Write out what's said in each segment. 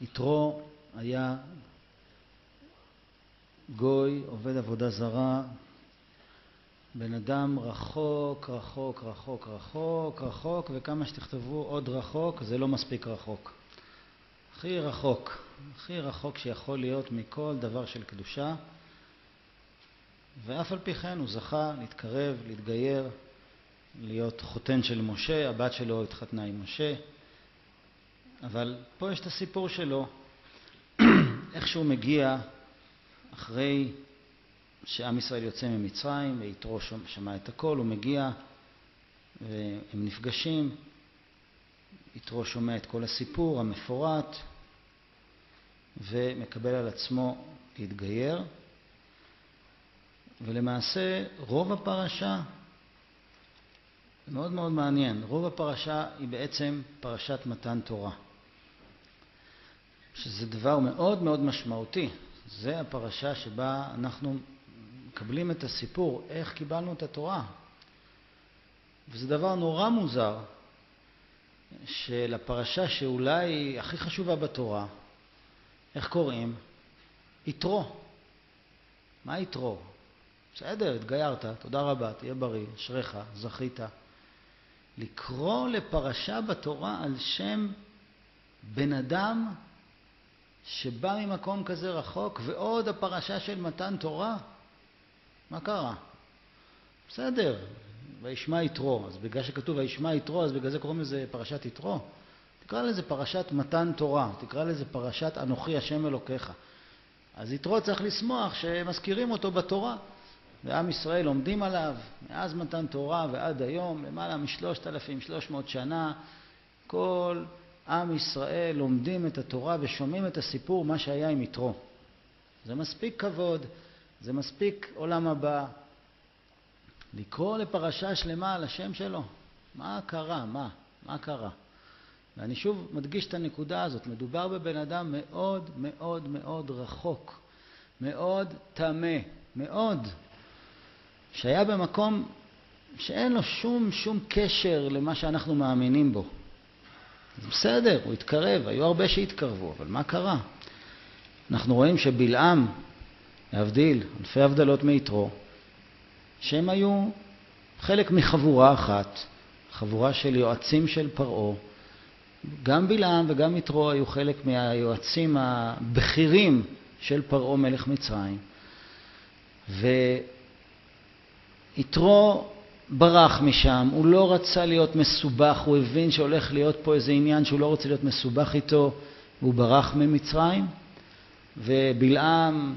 יתרו היה גוי, עובד עבודה זרה, בן אדם רחוק, רחוק, רחוק, רחוק, רחוק, וכמה שתכתבו עוד רחוק, זה לא מספיק רחוק. הכי רחוק, הכי רחוק שיכול להיות מכל דבר של קדושה, ואף על פי כן הוא זכה להתקרב, להתגייר, להיות חותן של משה, הבת שלו התחתנה עם משה, אבל פה יש את הסיפור שלו, איך שהוא מגיע אחרי שעם ישראל יוצא ממצרים ויתרו שמע את הכל, הוא מגיע והם נפגשים, יתרו שומע את כל הסיפור המפורט ומקבל על עצמו להתגייר. ולמעשה רוב הפרשה מאוד מאוד מעניין, רוב הפרשה היא בעצם פרשת מתן תורה שזה דבר מאוד מאוד משמעותי זה הפרשה שבה אנחנו מקבלים את הסיפור, איך קיבלנו את התורה. וזה דבר נורא מוזר, שלפרשה שאולי הכי חשובה בתורה, איך קוראים? יתרו. מה יתרו? בסדר, התגיירת, תודה רבה, תהיה בריא, אשריך, זכית. לקרוא לפרשה בתורה על שם בן אדם שבא ממקום כזה רחוק, ועוד הפרשה של מתן תורה, מה קרה? בסדר, וישמע יתרו, אז בגלל שכתוב וישמע יתרו, אז בגלל זה קוראים לזה פרשת יתרו. תקרא לזה פרשת מתן תורה, תקרא לזה פרשת אנוכי השם אלוקיך. אז יתרו צריך לשמוח שמזכירים אותו בתורה. ועם ישראל עומדים עליו מאז מתן תורה ועד היום, למעלה משלושת אלפים שלוש מאות שנה, כל עם ישראל לומדים את התורה ושומעים את הסיפור מה שהיה עם יתרו. זה מספיק כבוד, זה מספיק עולם הבא. לקרוא לפרשה שלמה על השם שלו, מה קרה? מה? מה קרה? ואני שוב מדגיש את הנקודה הזאת, מדובר בבן אדם מאוד מאוד מאוד רחוק, מאוד טמא, מאוד, שהיה במקום שאין לו שום שום קשר למה שאנחנו מאמינים בו. בסדר, הוא התקרב, היו הרבה שהתקרבו, אבל מה קרה? אנחנו רואים שבלעם, להבדיל, אלפי הבדלות מיתרו, שהם היו חלק מחבורה אחת, חבורה של יועצים של פרעה. גם בלעם וגם יתרו היו חלק מהיועצים הבכירים של פרעה מלך מצרים. ויתרו ברח משם, הוא לא רצה להיות מסובך, הוא הבין שהולך להיות פה איזה עניין שהוא לא רוצה להיות מסובך איתו, והוא ברח ממצרים, ובלעם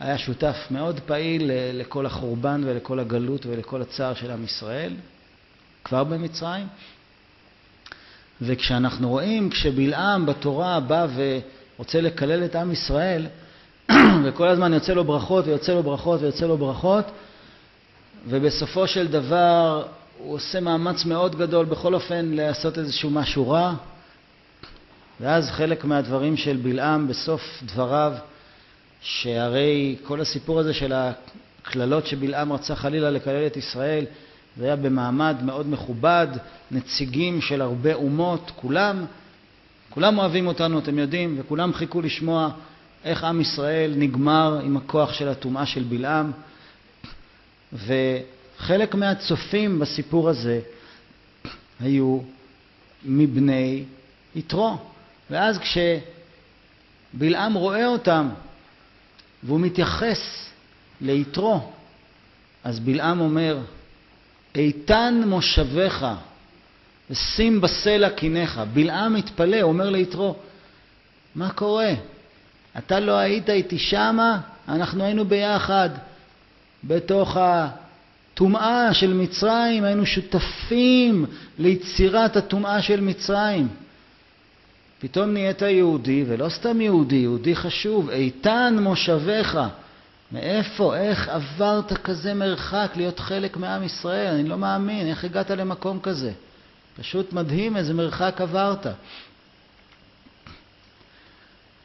היה שותף מאוד פעיל לכל החורבן ולכל הגלות ולכל הצער של עם ישראל, כבר במצרים. וכשאנחנו רואים, כשבלעם בתורה בא ורוצה לקלל את עם ישראל, וכל הזמן יוצא לו ברכות ויוצא לו ברכות ויוצא לו ברכות, ובסופו של דבר הוא עושה מאמץ מאוד גדול בכל אופן לעשות איזשהו משהו רע, ואז חלק מהדברים של בלעם בסוף דבריו, שהרי כל הסיפור הזה של הקללות שבלעם רצה חלילה לקלל את ישראל, זה היה במעמד מאוד מכובד, נציגים של הרבה אומות, כולם, כולם אוהבים אותנו, אתם יודעים, וכולם חיכו לשמוע איך עם ישראל נגמר עם הכוח של הטומאה של בלעם. וחלק מהצופים בסיפור הזה היו מבני יתרו. ואז כשבלעם רואה אותם והוא מתייחס ליתרו, אז בלעם אומר, איתן מושבך ושים בסלע קיניך. בלעם מתפלא, הוא אומר ליתרו, מה קורה? אתה לא היית איתי שמה? אנחנו היינו ביחד. בתוך הטומאה של מצרים, היינו שותפים ליצירת הטומאה של מצרים. פתאום נהיית יהודי, ולא סתם יהודי, יהודי חשוב, איתן מושבך. מאיפה, איך עברת כזה מרחק להיות חלק מעם ישראל? אני לא מאמין, איך הגעת למקום כזה? פשוט מדהים איזה מרחק עברת.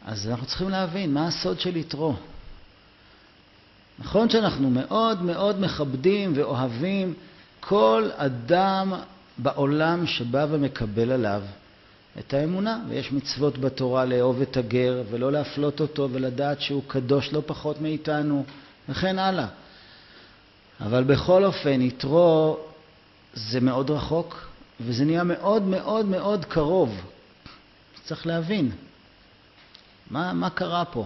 אז אנחנו צריכים להבין מה הסוד של יתרו. נכון שאנחנו מאוד מאוד מכבדים ואוהבים כל אדם בעולם שבא ומקבל עליו את האמונה, ויש מצוות בתורה לאהוב את הגר ולא להפלות אותו ולדעת שהוא קדוש לא פחות מאיתנו וכן הלאה. אבל בכל אופן, יתרו זה מאוד רחוק וזה נהיה מאוד מאוד מאוד קרוב. צריך להבין מה, מה קרה פה.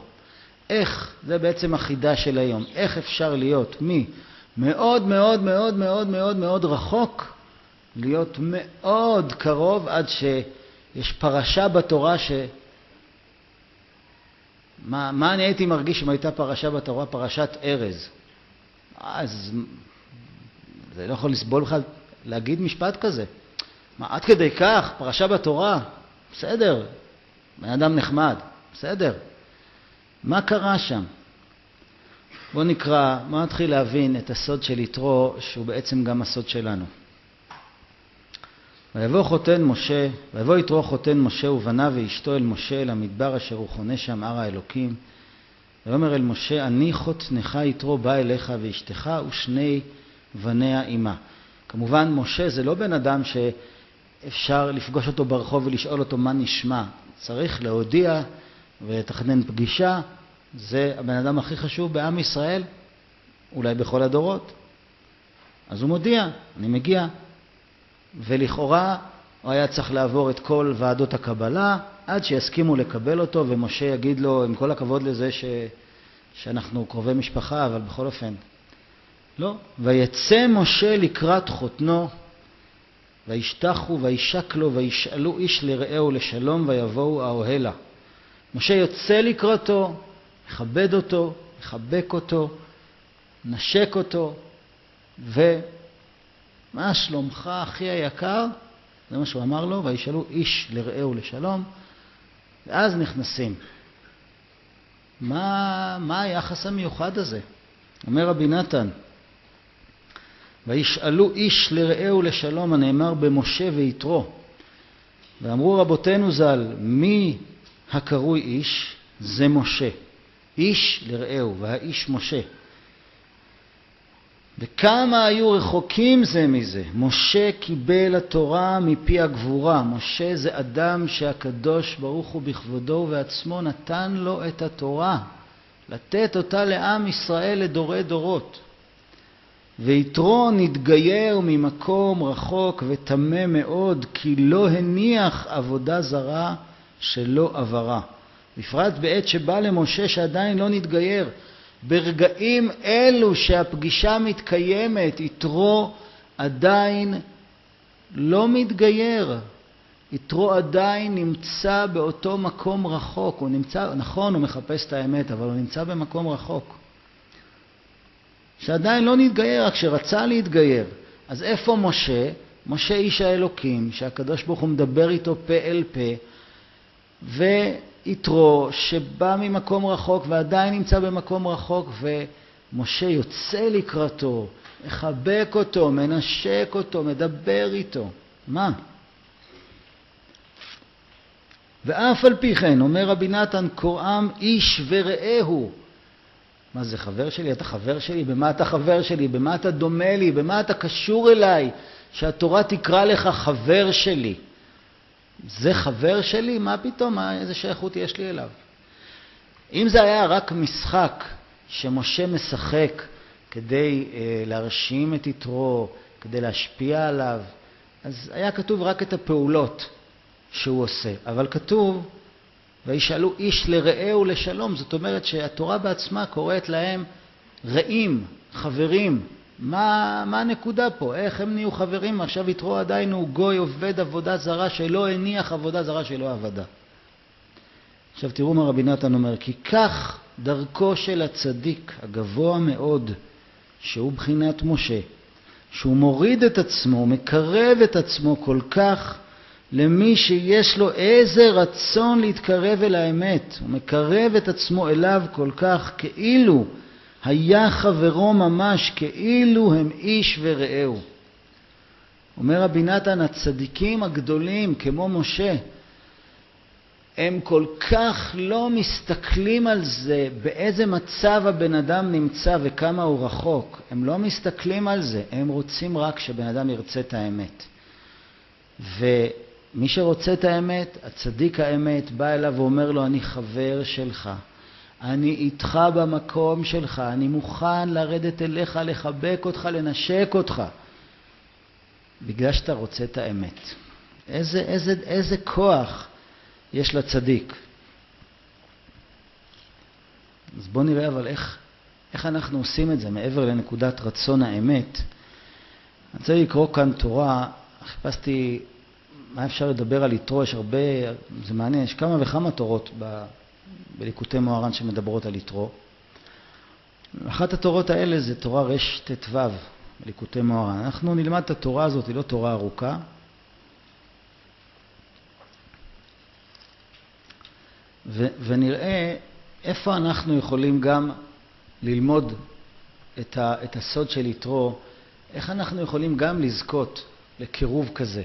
איך, זה בעצם החידה של היום, איך אפשר להיות ממאוד מאוד מאוד מאוד מאוד מאוד רחוק להיות מאוד קרוב עד שיש פרשה בתורה ש... מה, מה אני הייתי מרגיש אם הייתה פרשה בתורה, פרשת ארז? אז זה לא יכול לסבול לך להגיד משפט כזה. מה, עד כדי כך, פרשה בתורה, בסדר, בן אדם נחמד, בסדר. מה קרה שם? בואו נקרא, בואו נתחיל להבין את הסוד של יתרו, שהוא בעצם גם הסוד שלנו. ויבוא חותן משה, ויבוא יתרו חותן משה ובניו ואשתו אל משה אל המדבר אשר הוא חונה שם הר האלוקים. ויאמר אל משה, אני חותנך יתרו בא אליך ואשתך ושני בניה עמה. כמובן, משה זה לא בן אדם שאפשר לפגוש אותו ברחוב ולשאול אותו מה נשמע. צריך להודיע ולתכנן פגישה. זה הבן אדם הכי חשוב בעם ישראל, אולי בכל הדורות. אז הוא מודיע, אני מגיע. ולכאורה הוא היה צריך לעבור את כל ועדות הקבלה עד שיסכימו לקבל אותו, ומשה יגיד לו, עם כל הכבוד לזה ש... שאנחנו קרובי משפחה, אבל בכל אופן. לא. ויצא משה לקראת חותנו, וישתחו וישק לו, וישאלו איש לרעהו לשלום, ויבואו האוהלה. משה יוצא לקראתו, מכבד אותו, מחבק אותו, נשק אותו, ו... מה שלומך אחי היקר? זה מה שהוא אמר לו, וישאלו איש לרעהו לשלום, ואז נכנסים. מה, מה היחס המיוחד הזה? אומר רבי נתן, וישאלו איש לרעהו לשלום הנאמר במשה ויתרו. ואמרו רבותינו ז"ל, מי הקרוי איש? זה משה. איש לרעהו, והאיש משה. וכמה היו רחוקים זה מזה. משה קיבל התורה מפי הגבורה. משה זה אדם שהקדוש ברוך הוא בכבודו ובעצמו נתן לו את התורה, לתת אותה לעם ישראל לדורי דורות. ויתרו נתגייר ממקום רחוק וטמא מאוד, כי לא הניח עבודה זרה שלא עברה. בפרט בעת שבא למשה שעדיין לא נתגייר. ברגעים אלו שהפגישה מתקיימת, יתרו עדיין לא מתגייר. יתרו עדיין נמצא באותו מקום רחוק. הוא נמצא, נכון, הוא מחפש את האמת, אבל הוא נמצא במקום רחוק. שעדיין לא נתגייר, רק שרצה להתגייר. אז איפה משה? משה איש האלוקים, שהקדוש ברוך הוא מדבר איתו פה אל פה, ויתרו שבא ממקום רחוק ועדיין נמצא במקום רחוק, ומשה יוצא לקראתו, מחבק אותו, מנשק אותו, מדבר איתו. מה? ואף על פי כן, אומר רבי נתן, קוראם איש ורעהו. מה זה חבר שלי? אתה חבר שלי? במה אתה חבר שלי? במה אתה דומה לי? במה אתה קשור אליי? שהתורה תקרא לך חבר שלי. זה חבר שלי? מה פתאום? מה, איזה שייכות יש לי אליו? אם זה היה רק משחק שמשה משחק כדי אה, להרשים את יתרו, כדי להשפיע עליו, אז היה כתוב רק את הפעולות שהוא עושה. אבל כתוב, וישאלו איש לרעהו לשלום, זאת אומרת שהתורה בעצמה קוראת להם רעים, חברים, מה, מה הנקודה פה? איך הם נהיו חברים? עכשיו יתרו עדיין הוא גוי עובד עבודה זרה שלא הניח עבודה זרה שלא עבדה. עכשיו תראו מה רבי נתן אומר, כי כך דרכו של הצדיק הגבוה מאוד, שהוא בחינת משה, שהוא מוריד את עצמו, מקרב את עצמו כל כך למי שיש לו איזה רצון להתקרב אל האמת, הוא מקרב את עצמו אליו כל כך כאילו היה חברו ממש כאילו הם איש ורעהו. אומר רבי נתן, הצדיקים הגדולים כמו משה, הם כל כך לא מסתכלים על זה, באיזה מצב הבן אדם נמצא וכמה הוא רחוק. הם לא מסתכלים על זה, הם רוצים רק שבן אדם ירצה את האמת. מי שרוצה את האמת, הצדיק האמת, בא אליו ואומר לו, אני חבר שלך. אני איתך במקום שלך, אני מוכן לרדת אליך, לחבק אותך, לנשק אותך. בגלל שאתה רוצה את האמת. איזה, איזה, איזה כוח יש לצדיק. אז בואו נראה אבל איך, איך אנחנו עושים את זה מעבר לנקודת רצון האמת. אני רוצה לקרוא כאן תורה, חיפשתי מה אפשר לדבר על יתרו, יש הרבה, זה מעניין, יש כמה וכמה תורות ב, בליקוטי מוהר"ן שמדברות על יתרו. אחת התורות האלה זה תורה רט"ו בליקוטי מוהר"ן. אנחנו נלמד את התורה הזאת, היא לא תורה ארוכה. ו- ונראה איפה אנחנו יכולים גם ללמוד את, ה- את הסוד של יתרו, איך אנחנו יכולים גם לזכות לקירוב כזה.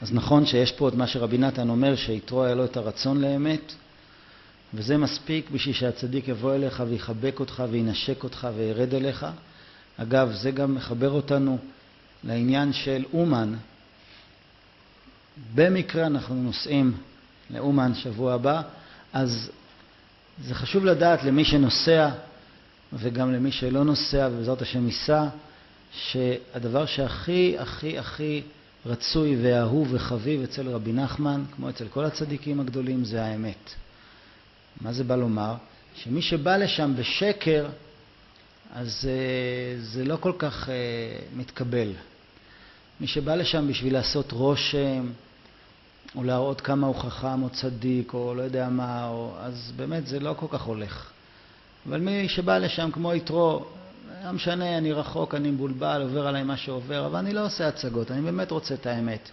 אז נכון שיש פה את מה שרבי נתן אומר, שיתרו היה לו את הרצון לאמת, וזה מספיק בשביל שהצדיק יבוא אליך ויחבק אותך וינשק אותך וירד אליך. אגב, זה גם מחבר אותנו לעניין של אומן. במקרה אנחנו נוסעים לאומן שבוע הבא, אז זה חשוב לדעת למי שנוסע וגם למי שלא נוסע ובעזרת השם ייסע, שהדבר שהכי הכי הכי רצוי ואהוב וחביב אצל רבי נחמן, כמו אצל כל הצדיקים הגדולים, זה האמת. מה זה בא לומר? שמי שבא לשם בשקר, אז uh, זה לא כל כך uh, מתקבל. מי שבא לשם בשביל לעשות רושם, או להראות כמה הוא חכם או צדיק, או לא יודע מה, או, אז באמת זה לא כל כך הולך. אבל מי שבא לשם כמו יתרו, לא משנה, אני רחוק, אני מבולבל, עובר עליי מה שעובר, אבל אני לא עושה הצגות, אני באמת רוצה את האמת.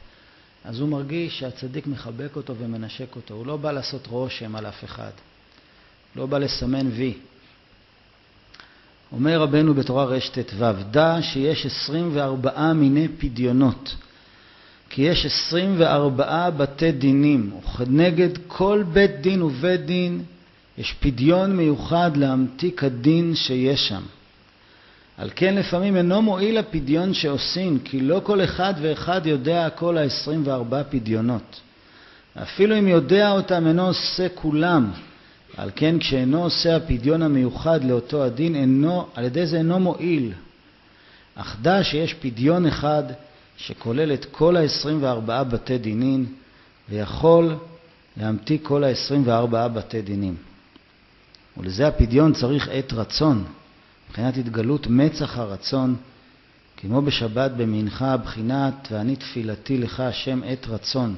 אז הוא מרגיש שהצדיק מחבק אותו ומנשק אותו. הוא לא בא לעשות רושם על אף אחד. לא בא לסמן וי. אומר רבנו בתורה רט"ו, דע שיש 24 מיני פדיונות, כי יש 24 בתי דינים, וכנגד כל בית דין ובית דין יש פדיון מיוחד להמתיק הדין שיש שם. על כן לפעמים אינו מועיל הפדיון שעושים, כי לא כל אחד ואחד יודע כל ה-24 פדיונות. אפילו אם יודע אותם אינו עושה כולם. על כן כשאינו עושה הפדיון המיוחד לאותו הדין, אינו, על ידי זה אינו מועיל. אך דע שיש פדיון אחד שכולל את כל ה-24 בתי דינים, ויכול להמתיק כל ה-24 בתי דינים. ולזה הפדיון צריך עת רצון, מבחינת התגלות מצח הרצון, כמו בשבת במנחה, בחינת ואני תפילתי לך השם עת רצון.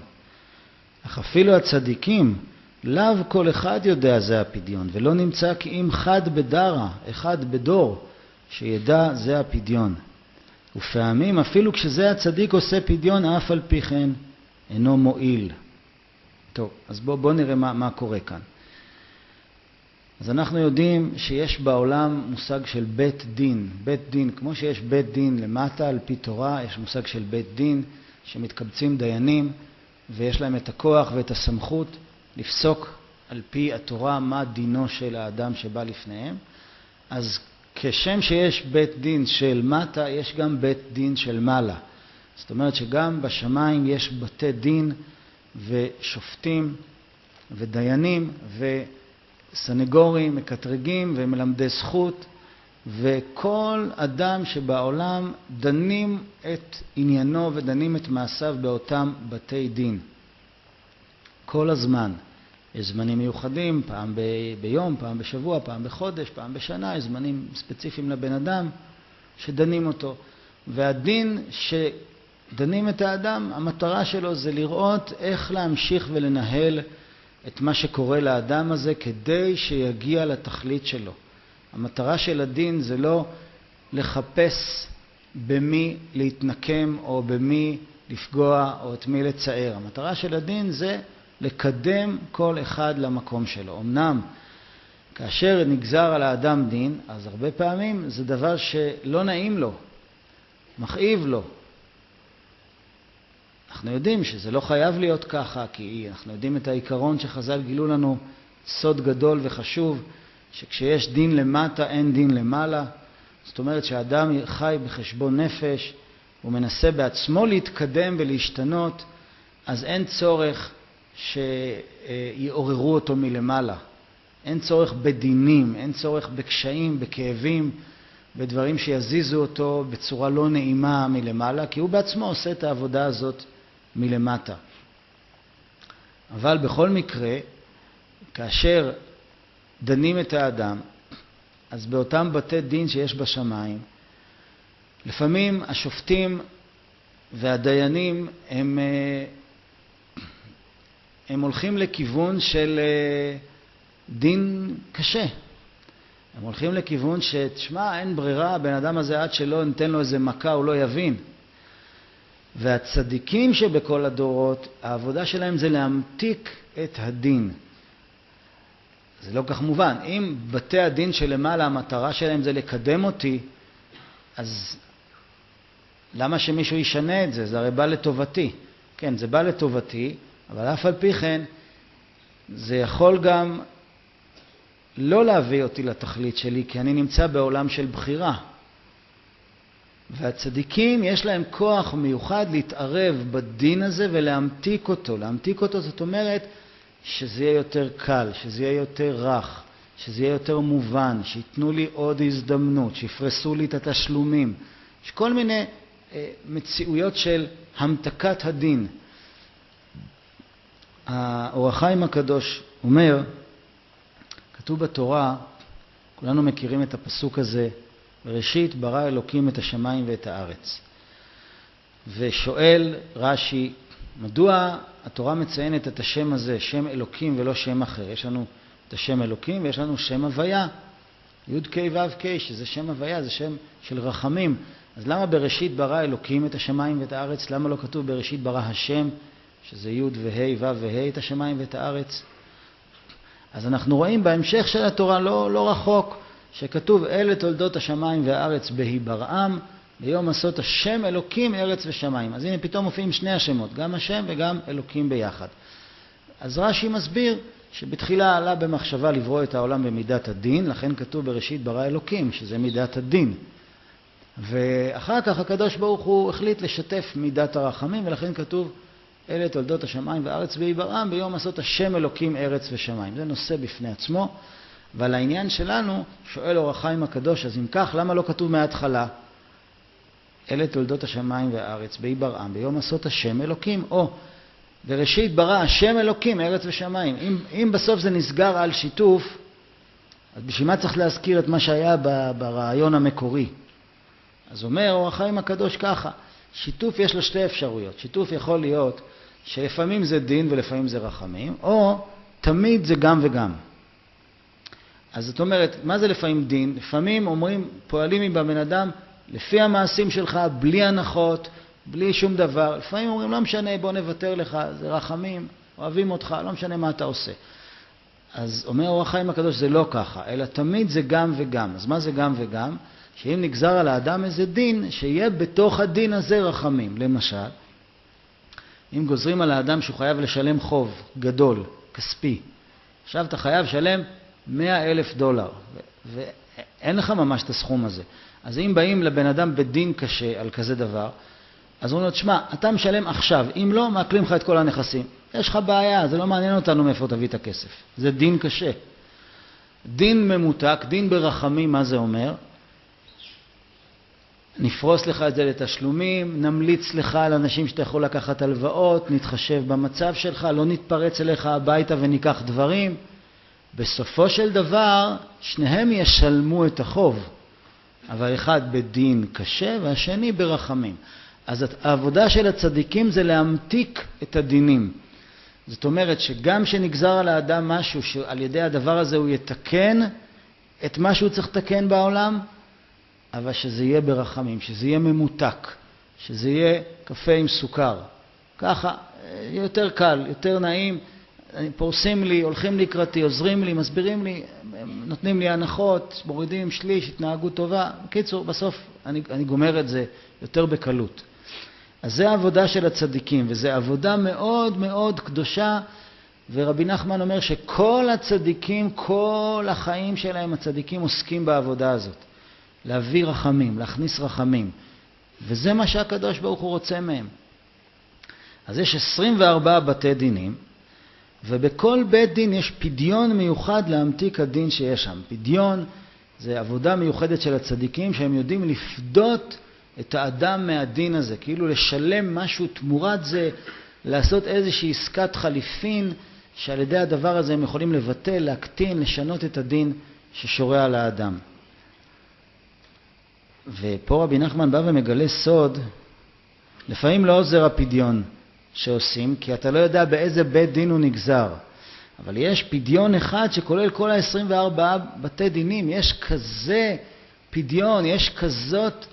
אך אפילו הצדיקים, לאו כל אחד יודע זה הפדיון, ולא נמצא כי אם חד בדרה, אחד בדור, שידע זה הפדיון. ופעמים אפילו כשזה הצדיק עושה פדיון, אף על פי כן אינו מועיל. טוב, אז בואו בוא נראה מה, מה קורה כאן. אז אנחנו יודעים שיש בעולם מושג של בית דין. בית דין, כמו שיש בית דין למטה על פי תורה, יש מושג של בית דין שמתקבצים דיינים ויש להם את הכוח ואת הסמכות לפסוק על פי התורה מה דינו של האדם שבא לפניהם. אז כשם שיש בית דין של מטה, יש גם בית דין של מעלה. זאת אומרת שגם בשמיים יש בתי דין ושופטים ודיינים ו... סנגורים, מקטרגים ומלמדי זכות, וכל אדם שבעולם דנים את עניינו ודנים את מעשיו באותם בתי דין. כל הזמן. יש זמנים מיוחדים, פעם ב- ביום, פעם בשבוע, פעם בחודש, פעם בשנה, יש זמנים ספציפיים לבן אדם שדנים אותו. והדין שדנים את האדם, המטרה שלו זה לראות איך להמשיך ולנהל את מה שקורה לאדם הזה כדי שיגיע לתכלית שלו. המטרה של הדין זה לא לחפש במי להתנקם או במי לפגוע או את מי לצער. המטרה של הדין זה לקדם כל אחד למקום שלו. אמנם כאשר נגזר על האדם דין, אז הרבה פעמים זה דבר שלא נעים לו, מכאיב לו, אנחנו יודעים שזה לא חייב להיות ככה, כי אנחנו יודעים את העיקרון שחז"ל גילו לנו סוד גדול וחשוב, שכשיש דין למטה אין דין למעלה. זאת אומרת שאדם חי בחשבון נפש, הוא מנסה בעצמו להתקדם ולהשתנות, אז אין צורך שיעוררו אותו מלמעלה. אין צורך בדינים, אין צורך בקשיים, בכאבים, בדברים שיזיזו אותו בצורה לא נעימה מלמעלה, כי הוא בעצמו עושה את העבודה הזאת מלמטה. אבל בכל מקרה, כאשר דנים את האדם, אז באותם בתי דין שיש בשמיים, לפעמים השופטים והדיינים הם, אה, הם הולכים לכיוון של אה, דין קשה. הם הולכים לכיוון שתשמע, אין ברירה, הבן אדם הזה עד שלא ניתן לו איזה מכה הוא לא יבין. והצדיקים שבכל הדורות, העבודה שלהם זה להמתיק את הדין. זה לא כך מובן. אם בתי הדין שלמעלה המטרה שלהם זה לקדם אותי, אז למה שמישהו ישנה את זה? זה הרי בא לטובתי. כן, זה בא לטובתי, אבל אף על פי כן זה יכול גם לא להביא אותי לתכלית שלי, כי אני נמצא בעולם של בחירה. והצדיקים יש להם כוח מיוחד להתערב בדין הזה ולהמתיק אותו. להמתיק אותו זאת אומרת שזה יהיה יותר קל, שזה יהיה יותר רך, שזה יהיה יותר מובן, שייתנו לי עוד הזדמנות, שיפרסו לי את התשלומים. יש כל מיני אה, מציאויות של המתקת הדין. האור החיים הקדוש אומר, כתוב בתורה, כולנו מכירים את הפסוק הזה, בראשית ברא אלוקים את השמיים ואת הארץ. ושואל רש"י, מדוע התורה מציינת את השם הזה, שם אלוקים ולא שם אחר? יש לנו את השם אלוקים ויש לנו שם הוויה, י"ק ו"ק, שזה שם הוויה, זה שם של רחמים. אז למה בראשית ברא אלוקים את השמיים ואת הארץ? למה לא כתוב בראשית ברא השם, שזה י' וה' ו' וה' את השמיים ואת הארץ? אז אנחנו רואים בהמשך של התורה, לא, לא רחוק, שכתוב אלה תולדות השמיים והארץ בהיברעם, ביום עשות השם אלוקים ארץ ושמיים. אז הנה פתאום מופיעים שני השמות, גם השם וגם אלוקים ביחד. אז רש"י מסביר שבתחילה עלה במחשבה לברוא את העולם במידת הדין, לכן כתוב בראשית ברא אלוקים, שזה מידת הדין. ואחר כך הקדוש ברוך הוא החליט לשתף מידת הרחמים, ולכן כתוב אלה תולדות השמיים והארץ ויברעם ביום עשות השם אלוקים ארץ ושמיים. זה נושא בפני עצמו, ועל העניין שלנו שואל אור החיים הקדוש, אז אם כך, למה לא כתוב מההתחלה? אלה תולדות השמיים והארץ ביברעם ביום עשות השם אלוקים, או בראשית ברא השם אלוקים ארץ ושמיים. אם, אם בסוף זה נסגר על שיתוף, אז בשביל מה צריך להזכיר את מה שהיה ברעיון המקורי? אז אומר אור החיים הקדוש ככה, שיתוף יש לו שתי אפשרויות. שיתוף יכול להיות שלפעמים זה דין ולפעמים זה רחמים, או תמיד זה גם וגם. אז זאת אומרת, מה זה לפעמים דין? לפעמים אומרים, פועלים עם הבן אדם לפי המעשים שלך, בלי הנחות, בלי שום דבר. לפעמים אומרים, לא משנה, בוא נוותר לך, זה רחמים, אוהבים אותך, לא משנה מה אתה עושה. אז אומר אור החיים הקדוש, זה לא ככה, אלא תמיד זה גם וגם. אז מה זה גם וגם? שאם נגזר על האדם איזה דין, שיהיה בתוך הדין הזה רחמים. למשל, אם גוזרים על האדם שהוא חייב לשלם חוב גדול, כספי, עכשיו אתה חייב לשלם 100 אלף דולר, ואין לך ממש את הסכום הזה. אז אם באים לבן אדם בדין קשה על כזה דבר, אז אומרים לו, תשמע, אתה משלם עכשיו, אם לא, מעקלים לך את כל הנכסים. יש לך בעיה, זה לא מעניין אותנו מאיפה תביא את הכסף. זה דין קשה. דין ממותק, דין ברחמים, מה זה אומר? נפרוס לך את זה לתשלומים, נמליץ לך על אנשים שאתה יכול לקחת הלוואות, נתחשב במצב שלך, לא נתפרץ אליך הביתה וניקח דברים. בסופו של דבר, שניהם ישלמו את החוב, אבל אחד בדין קשה והשני ברחמים. אז העבודה של הצדיקים זה להמתיק את הדינים. זאת אומרת שגם שנגזר על האדם משהו שעל ידי הדבר הזה הוא יתקן את מה שהוא צריך לתקן בעולם, אבל שזה יהיה ברחמים, שזה יהיה ממותק, שזה יהיה קפה עם סוכר. ככה, יותר קל, יותר נעים, פורסים לי, הולכים לקראתי, עוזרים לי, מסבירים לי, נותנים לי הנחות, מורידים שליש, התנהגות טובה. בקיצור, בסוף אני, אני גומר את זה יותר בקלות. אז זה העבודה של הצדיקים, וזו עבודה מאוד מאוד קדושה, ורבי נחמן אומר שכל הצדיקים, כל החיים שלהם, הצדיקים עוסקים בעבודה הזאת. להביא רחמים, להכניס רחמים. וזה מה שהקדוש ברוך הוא רוצה מהם. אז יש 24 בתי דינים, ובכל בית דין יש פדיון מיוחד להמתיק הדין שיש שם. פדיון זה עבודה מיוחדת של הצדיקים שהם יודעים לפדות את האדם מהדין הזה, כאילו לשלם משהו תמורת זה, לעשות איזושהי עסקת חליפין, שעל ידי הדבר הזה הם יכולים לבטל, להקטין, לשנות את הדין ששורע על האדם. ופה רבי נחמן בא ומגלה סוד, לפעמים לא עוזר הפדיון שעושים, כי אתה לא יודע באיזה בית דין הוא נגזר. אבל יש פדיון אחד שכולל כל ה-24 בתי דינים, יש כזה פדיון, יש כזאת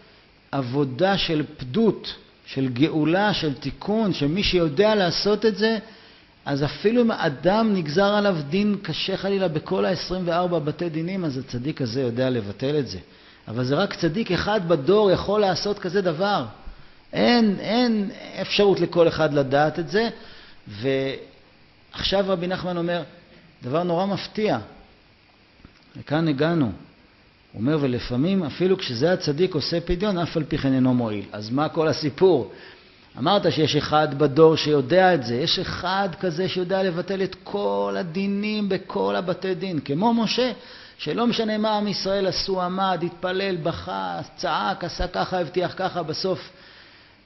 עבודה של פדות, של גאולה, של תיקון, שמי שיודע לעשות את זה, אז אפילו אם אדם נגזר עליו דין קשה חלילה בכל ה-24 בתי דינים, אז הצדיק הזה יודע לבטל את זה. אבל זה רק צדיק אחד בדור יכול לעשות כזה דבר. אין, אין אפשרות לכל אחד לדעת את זה. ועכשיו רבי נחמן אומר, דבר נורא מפתיע, וכאן הגענו. הוא אומר, ולפעמים אפילו כשזה הצדיק עושה פדיון, אף על פי כן אינו מועיל. אז מה כל הסיפור? אמרת שיש אחד בדור שיודע את זה, יש אחד כזה שיודע לבטל את כל הדינים בכל הבתי דין, כמו משה, שלא משנה מה עם ישראל עשו, עמד, התפלל, בכה, צעק, עשה ככה, הבטיח ככה, בסוף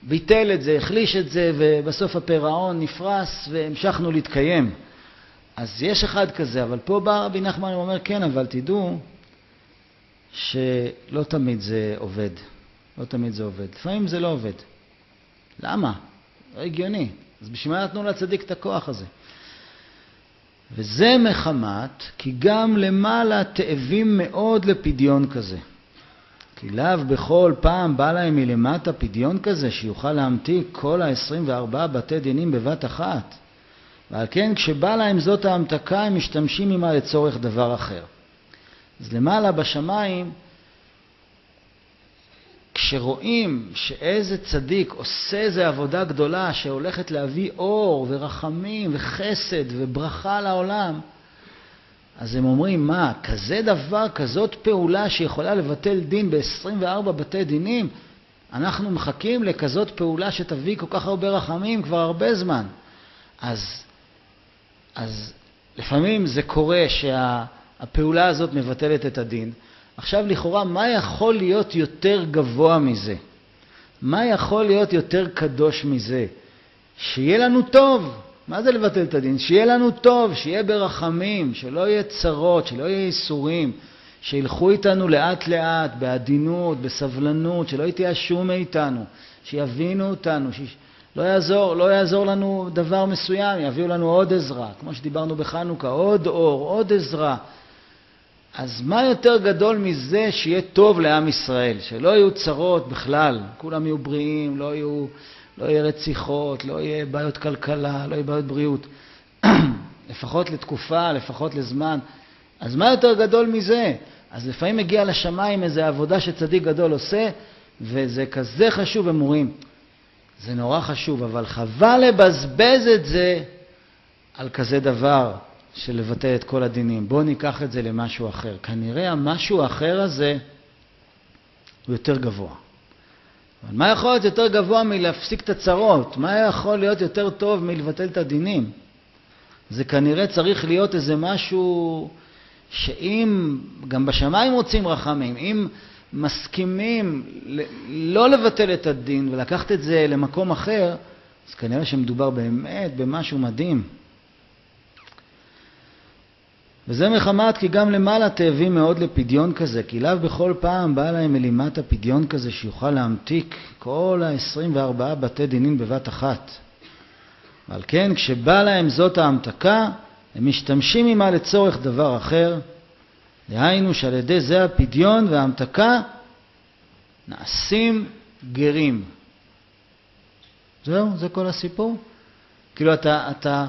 ביטל את זה, החליש את זה, ובסוף הפירעון נפרס והמשכנו להתקיים. אז יש אחד כזה, אבל פה בא רבי נחמן ואומר, כן, אבל תדעו שלא תמיד זה עובד. לא תמיד זה עובד. לפעמים זה לא עובד. למה? לא הגיוני. אז בשביל מה נתנו לצדיק את הכוח הזה? וזה מחמת כי גם למעלה תאבים מאוד לפדיון כזה. כי לאו בכל פעם בא להם מלמטה פדיון כזה שיוכל להמתיק כל ה-24 בתי דינים בבת אחת. ועל כן כשבא להם זאת ההמתקה הם משתמשים עמה לצורך דבר אחר. אז למעלה בשמיים כשרואים שאיזה צדיק עושה איזו עבודה גדולה שהולכת להביא אור ורחמים וחסד וברכה לעולם, אז הם אומרים, מה, כזה דבר, כזאת פעולה שיכולה לבטל דין ב-24 בתי דינים? אנחנו מחכים לכזאת פעולה שתביא כל כך הרבה רחמים כבר הרבה זמן. אז, אז לפעמים זה קורה שהפעולה הזאת מבטלת את הדין, עכשיו לכאורה, מה יכול להיות יותר גבוה מזה? מה יכול להיות יותר קדוש מזה? שיהיה לנו טוב. מה זה לבטל את הדין? שיהיה לנו טוב, שיהיה ברחמים, שלא יהיה צרות, שלא יהיה ייסורים, שילכו איתנו לאט לאט, בעדינות, בסבלנות, שלא יתייאשו מאיתנו, שיבינו אותנו, שלא יעזור, לא יעזור לנו דבר מסוים, יביאו לנו עוד עזרה, כמו שדיברנו בחנוכה, עוד אור, עוד עזרה. אז מה יותר גדול מזה שיהיה טוב לעם ישראל, שלא יהיו צרות בכלל, כולם יהיו בריאים, לא, יהיו, לא יהיה רציחות, לא יהיה בעיות כלכלה, לא יהיה בעיות בריאות, לפחות לתקופה, לפחות לזמן. אז מה יותר גדול מזה? אז לפעמים מגיע לשמיים איזו עבודה שצדיק גדול עושה, וזה כזה חשוב, הם אומרים, זה נורא חשוב, אבל חבל לבזבז את זה על כזה דבר. של לבטל את כל הדינים. בואו ניקח את זה למשהו אחר. כנראה המשהו האחר הזה הוא יותר גבוה. אבל מה יכול להיות יותר גבוה מלהפסיק את הצרות? מה יכול להיות יותר טוב מלבטל את הדינים? זה כנראה צריך להיות איזה משהו שאם, גם בשמיים רוצים רחמים, אם מסכימים לא לבטל את הדין ולקחת את זה למקום אחר, אז כנראה שמדובר באמת במשהו מדהים. וזה מחמת כי גם למעלה תאבים מאוד לפדיון כזה, כי לאו בכל פעם בא להם מלימטה פדיון כזה שיוכל להמתיק כל ה-24 בתי דינים בבת אחת. ועל כן, כשבא להם זאת ההמתקה, הם משתמשים עמה לצורך דבר אחר, דהיינו שעל ידי זה הפדיון וההמתקה נעשים גרים. זהו, זה כל הסיפור. כאילו אתה, אתה,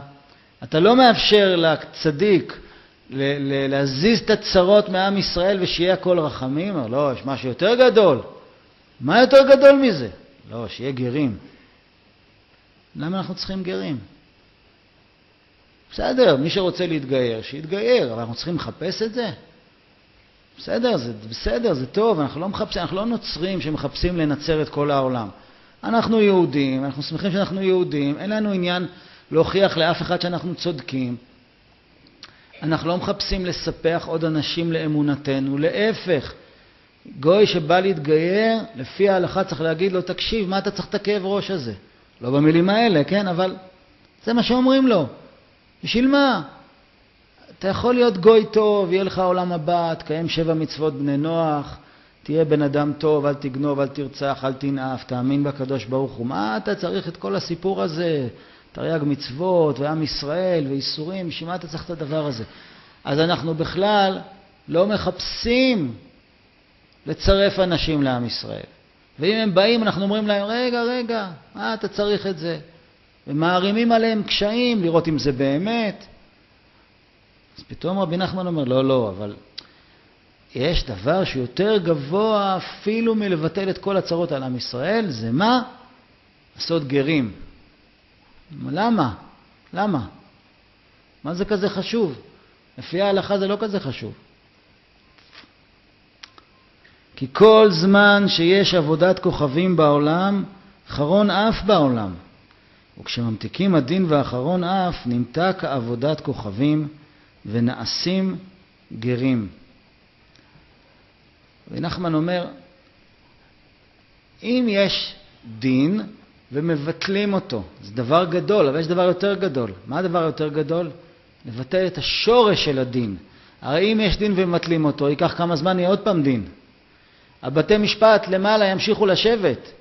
אתה לא מאפשר לצדיק להזיז את הצרות מעם ישראל ושיהיה הכל רחמים? לא, יש משהו יותר גדול. מה יותר גדול מזה? לא, שיהיה גרים. למה אנחנו צריכים גרים? בסדר, מי שרוצה להתגייר, שיתגייר, אבל אנחנו צריכים לחפש את זה? בסדר, זה בסדר, זה טוב, אנחנו לא, מחפשים, אנחנו לא נוצרים שמחפשים לנצר את כל העולם. אנחנו יהודים, אנחנו שמחים שאנחנו יהודים, אין לנו עניין להוכיח לאף אחד שאנחנו צודקים. אנחנו לא מחפשים לספח עוד אנשים לאמונתנו, להפך. גוי שבא להתגייר, לפי ההלכה צריך להגיד לו, תקשיב, מה אתה צריך את הכאב ראש הזה? לא במילים האלה, כן? אבל זה מה שאומרים לו. בשביל מה? אתה יכול להיות גוי טוב, יהיה לך עולם הבא, תקיים שבע מצוות בני נוח, תהיה בן אדם טוב, אל תגנוב, אל תרצח, אל תנאף, תאמין בקדוש ברוך הוא. מה אתה צריך את כל הסיפור הזה? תרי"ג מצוות ועם ישראל ואיסורים, בשביל מה אתה צריך את הדבר הזה? אז אנחנו בכלל לא מחפשים לצרף אנשים לעם ישראל. ואם הם באים, אנחנו אומרים להם, רגע, רגע, מה אתה צריך את זה? ומערימים עליהם קשיים, לראות אם זה באמת. אז פתאום רבי נחמן אומר, לא, לא, אבל יש דבר שיותר גבוה אפילו מלבטל את כל הצרות על עם ישראל, זה מה? לעשות גרים. למה? למה? מה זה כזה חשוב? לפי ההלכה זה לא כזה חשוב. כי כל זמן שיש עבודת כוכבים בעולם, חרון אף בעולם. וכשממתיקים הדין והאחרון אף, נמתק עבודת כוכבים ונעשים גרים. ונחמן אומר, אם יש דין ומבטלים אותו, זה דבר גדול, אבל יש דבר יותר גדול. מה הדבר היותר גדול? לבטל את השורש של הדין. הרי אם יש דין ומבטלים אותו, ייקח כמה זמן, יהיה עוד פעם דין. הבתי משפט למעלה ימשיכו לשבת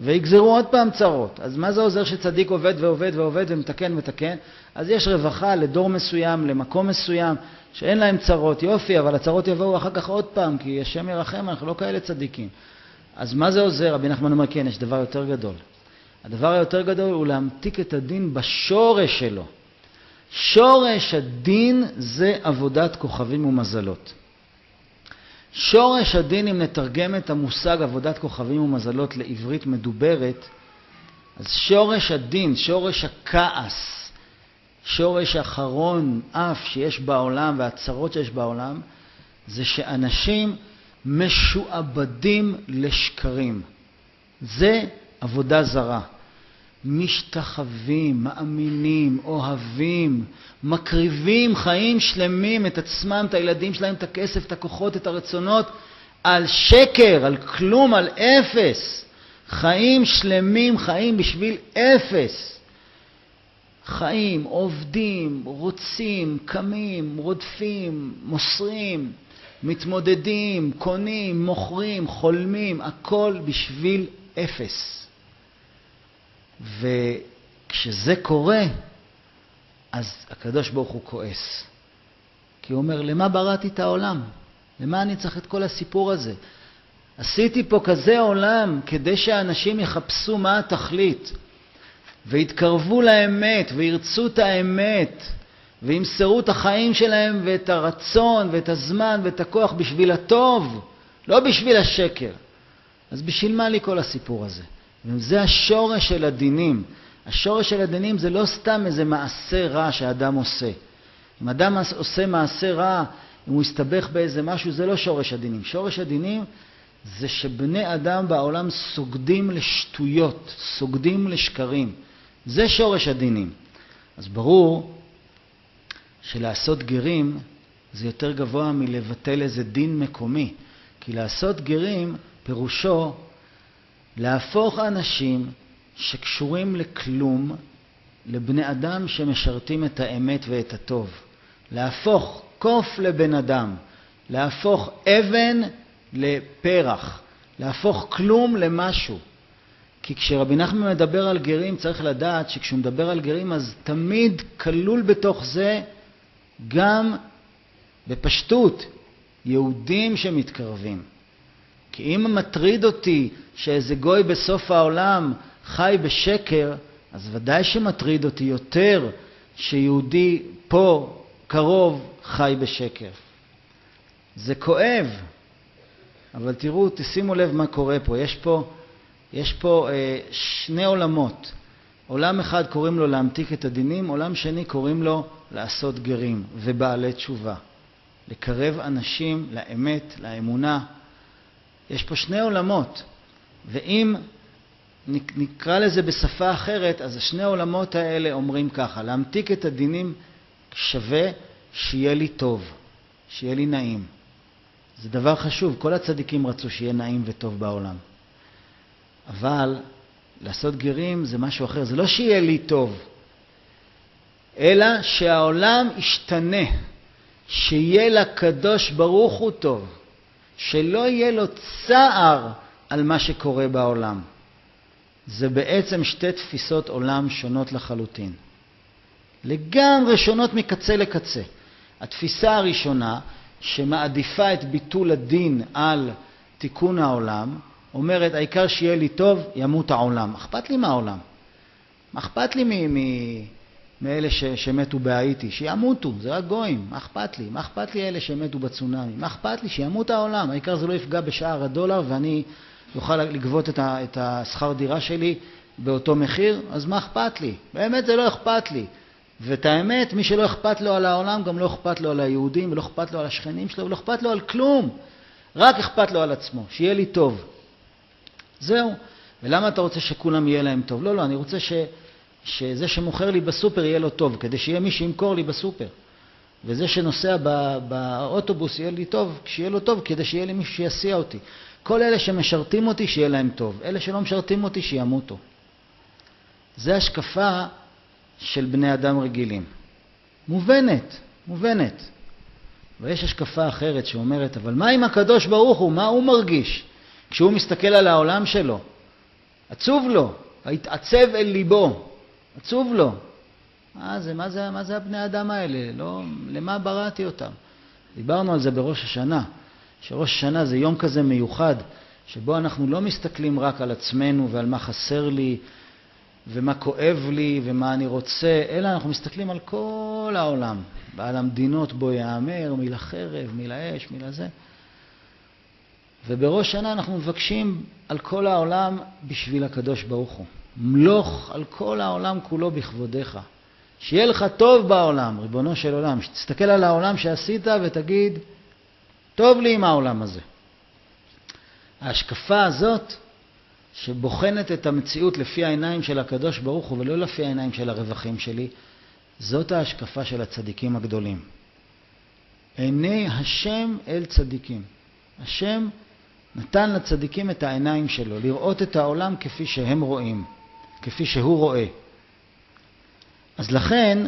ויגזרו עוד פעם צרות. אז מה זה עוזר שצדיק עובד ועובד ועובד ומתקן ומתקן? אז יש רווחה לדור מסוים, למקום מסוים, שאין להם צרות, יופי, אבל הצרות יבואו אחר כך עוד פעם, כי השם ירחם, אנחנו לא כאלה צדיקים. אז מה זה עוזר? רבי נחמן אומר, כן, יש דבר יותר גדול. הדבר היותר גדול הוא להמתיק את הדין בשורש שלו. שורש הדין זה עבודת כוכבים ומזלות. שורש הדין, אם נתרגם את המושג עבודת כוכבים ומזלות לעברית מדוברת, אז שורש הדין, שורש הכעס, שורש אחרון אף שיש בעולם והצרות שיש בעולם, זה שאנשים משועבדים לשקרים. זה עבודה זרה. משתחווים, מאמינים, אוהבים, מקריבים חיים שלמים, את עצמם, את הילדים שלהם, את הכסף, את הכוחות, את הרצונות, על שקר, על כלום, על אפס. חיים שלמים, חיים בשביל אפס. חיים, עובדים, רוצים, קמים, רודפים, מוסרים, מתמודדים, קונים, מוכרים, חולמים, הכל בשביל אפס. וכשזה קורה, אז הקדוש ברוך הוא כועס. כי הוא אומר, למה בראתי את העולם? למה אני צריך את כל הסיפור הזה? עשיתי פה כזה עולם כדי שאנשים יחפשו מה התכלית, ויתקרבו לאמת, וירצו את האמת, וימסרו את החיים שלהם ואת הרצון ואת הזמן ואת הכוח בשביל הטוב, לא בשביל השקר. אז בשביל מה לי כל הסיפור הזה? וזה השורש של הדינים. השורש של הדינים זה לא סתם איזה מעשה רע שאדם עושה. אם אדם עושה מעשה רע, אם הוא יסתבך באיזה משהו, זה לא שורש הדינים. שורש הדינים זה שבני אדם בעולם סוגדים לשטויות, סוגדים לשקרים. זה שורש הדינים. אז ברור שלעשות גרים זה יותר גבוה מלבטל איזה דין מקומי. כי לעשות גרים פירושו להפוך אנשים שקשורים לכלום לבני אדם שמשרתים את האמת ואת הטוב. להפוך קוף לבן אדם, להפוך אבן לפרח, להפוך כלום למשהו. כי כשרבי נחמן מדבר על גרים צריך לדעת שכשהוא מדבר על גרים אז תמיד כלול בתוך זה גם בפשטות יהודים שמתקרבים. כי אם מטריד אותי שאיזה גוי בסוף העולם חי בשקר, אז ודאי שמטריד אותי יותר שיהודי פה קרוב חי בשקר. זה כואב, אבל תראו, תשימו לב מה קורה פה. יש פה, יש פה אה, שני עולמות. עולם אחד קוראים לו להמתיק את הדינים, עולם שני קוראים לו לעשות גרים ובעלי תשובה. לקרב אנשים לאמת, לאמונה. יש פה שני עולמות, ואם נקרא לזה בשפה אחרת, אז שני העולמות האלה אומרים ככה, להמתיק את הדינים שווה שיהיה לי טוב, שיהיה לי נעים. זה דבר חשוב, כל הצדיקים רצו שיהיה נעים וטוב בעולם. אבל לעשות גרים זה משהו אחר, זה לא שיהיה לי טוב, אלא שהעולם ישתנה, שיהיה לקדוש ברוך הוא טוב, שלא יהיה לו צער על מה שקורה בעולם. זה בעצם שתי תפיסות עולם שונות לחלוטין. לגמרי שונות מקצה לקצה. התפיסה הראשונה, שמעדיפה את ביטול הדין על תיקון העולם, אומרת, העיקר שיהיה לי טוב, ימות העולם. אכפת לי מהעולם. מה אכפת לי מאלה ש, שמתו בהאיטי? שימותו, זה רק גויים. מה אכפת לי? מה אכפת לי אלה שמתו בצונאמי? מה אכפת לי? שימות העולם. העיקר זה לא יפגע בשער הדולר ואני אוכל לגבות את השכר דירה שלי באותו מחיר, אז מה אכפת לי? באמת זה לא אכפת לי. ואת האמת, מי שלא אכפת לו על העולם, גם לא אכפת לו על היהודים, ולא אכפת לו על השכנים שלו, ולא אכפת לו על כלום. רק אכפת לו על עצמו, שיהיה לי טוב. זהו. ולמה אתה רוצה שכולם יהיה להם טוב? לא, לא, אני רוצה ש, שזה שמוכר לי בסופר יהיה לו טוב, כדי שיהיה מי שימכור לי בסופר. וזה שנוסע בא, באוטובוס יהיה לי טוב, שיהיה לו טוב, כדי שיהיה לי מישהו שיסיע אותי. כל אלה שמשרתים אותי, שיהיה להם טוב. אלה שלא משרתים אותי, שימותו. זה השקפה של בני אדם רגילים. מובנת, מובנת. ויש השקפה אחרת שאומרת, אבל מה עם הקדוש ברוך הוא? מה הוא מרגיש כשהוא מסתכל על העולם שלו? עצוב לו, התעצב אל ליבו, עצוב לו. מה זה, מה זה, מה זה הבני אדם האלה? לא, למה בראתי אותם? דיברנו על זה בראש השנה, שראש השנה זה יום כזה מיוחד, שבו אנחנו לא מסתכלים רק על עצמנו ועל מה חסר לי ומה כואב לי ומה אני רוצה, אלא אנחנו מסתכלים על כל העולם, ועל המדינות בו יאמר, מי לחרב, מי לאש, מי לזה. ובראש שנה אנחנו מבקשים על כל העולם בשביל הקדוש ברוך הוא. מלוך על כל העולם כולו בכבודיך. שיהיה לך טוב בעולם, ריבונו של עולם. שתסתכל על העולם שעשית ותגיד, טוב לי עם העולם הזה. ההשקפה הזאת שבוחנת את המציאות לפי העיניים של הקדוש ברוך הוא ולא לפי העיניים של הרווחים שלי, זאת ההשקפה של הצדיקים הגדולים. עיני השם אל צדיקים. השם נתן לצדיקים את העיניים שלו, לראות את העולם כפי שהם רואים, כפי שהוא רואה. אז לכן,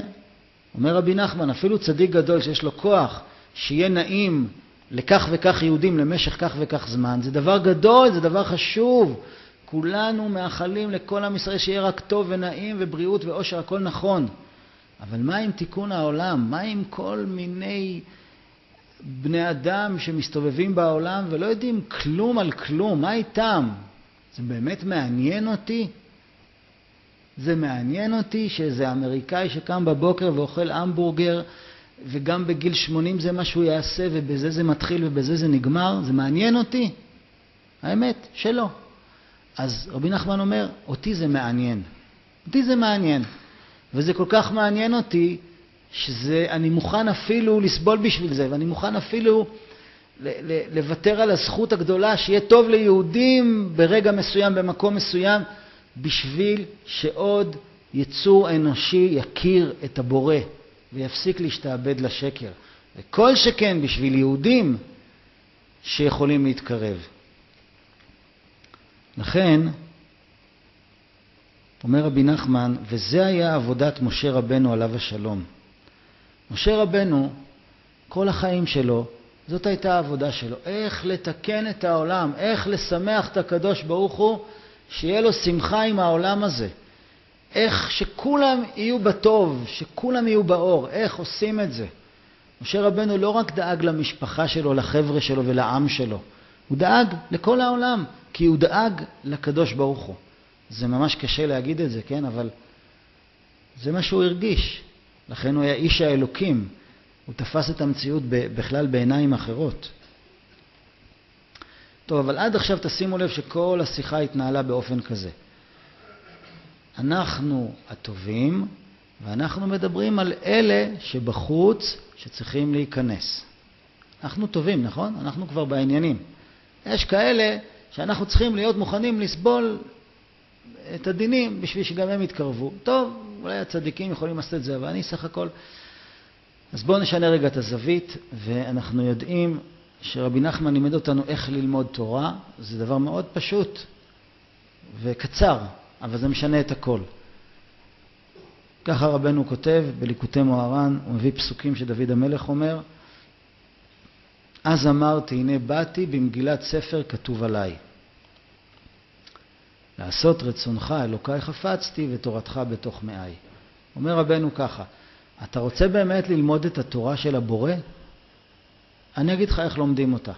אומר רבי נחמן, אפילו צדיק גדול שיש לו כוח שיהיה נעים לכך וכך יהודים למשך כך וכך זמן, זה דבר גדול, זה דבר חשוב. כולנו מאחלים לכל עם ישראל שיהיה רק טוב ונעים ובריאות ואושר, הכל נכון. אבל מה עם תיקון העולם? מה עם כל מיני בני אדם שמסתובבים בעולם ולא יודעים כלום על כלום? מה איתם? זה באמת מעניין אותי? זה מעניין אותי שאיזה אמריקאי שקם בבוקר ואוכל המבורגר וגם בגיל 80 זה מה שהוא יעשה ובזה זה מתחיל ובזה זה נגמר? זה מעניין אותי? האמת שלא. אז רבי נחמן אומר, אותי זה מעניין. אותי זה מעניין. וזה כל כך מעניין אותי, שאני מוכן אפילו לסבול בשביל זה, ואני מוכן אפילו לוותר על הזכות הגדולה שיהיה טוב ליהודים ברגע מסוים, במקום מסוים, בשביל שעוד יצור אנושי יכיר את הבורא ויפסיק להשתעבד לשקר. וכל שכן בשביל יהודים שיכולים להתקרב. לכן, אומר רבי נחמן, וזה היה עבודת משה רבנו עליו השלום. משה רבנו, כל החיים שלו, זאת הייתה העבודה שלו. איך לתקן את העולם, איך לשמח את הקדוש ברוך הוא, שיהיה לו שמחה עם העולם הזה. איך שכולם יהיו בטוב, שכולם יהיו באור, איך עושים את זה. משה רבנו לא רק דאג למשפחה שלו, לחבר'ה שלו ולעם שלו, הוא דאג לכל העולם, כי הוא דאג לקדוש ברוך הוא. זה ממש קשה להגיד את זה, כן? אבל זה מה שהוא הרגיש. לכן הוא היה איש האלוקים. הוא תפס את המציאות בכלל בעיניים אחרות. טוב, אבל עד עכשיו תשימו לב שכל השיחה התנהלה באופן כזה. אנחנו הטובים, ואנחנו מדברים על אלה שבחוץ שצריכים להיכנס. אנחנו טובים, נכון? אנחנו כבר בעניינים. יש כאלה שאנחנו צריכים להיות מוכנים לסבול את הדינים בשביל שגם הם יתקרבו. טוב, אולי הצדיקים יכולים לעשות את זה, אבל אני סך הכל... אז בואו נשנה רגע את הזווית, ואנחנו יודעים שרבי נחמן לימד אותנו איך ללמוד תורה. זה דבר מאוד פשוט וקצר, אבל זה משנה את הכל. ככה רבנו כותב בליקוטי מוהר"ן, הוא מביא פסוקים שדוד המלך אומר, אז אמרתי, הנה באתי, במגילת ספר כתוב עליי. לעשות רצונך, אלוקיי חפצתי, ותורתך בתוך מאי. אומר רבנו ככה, אתה רוצה באמת ללמוד את התורה של הבורא? אני אגיד לך איך לומדים אותה.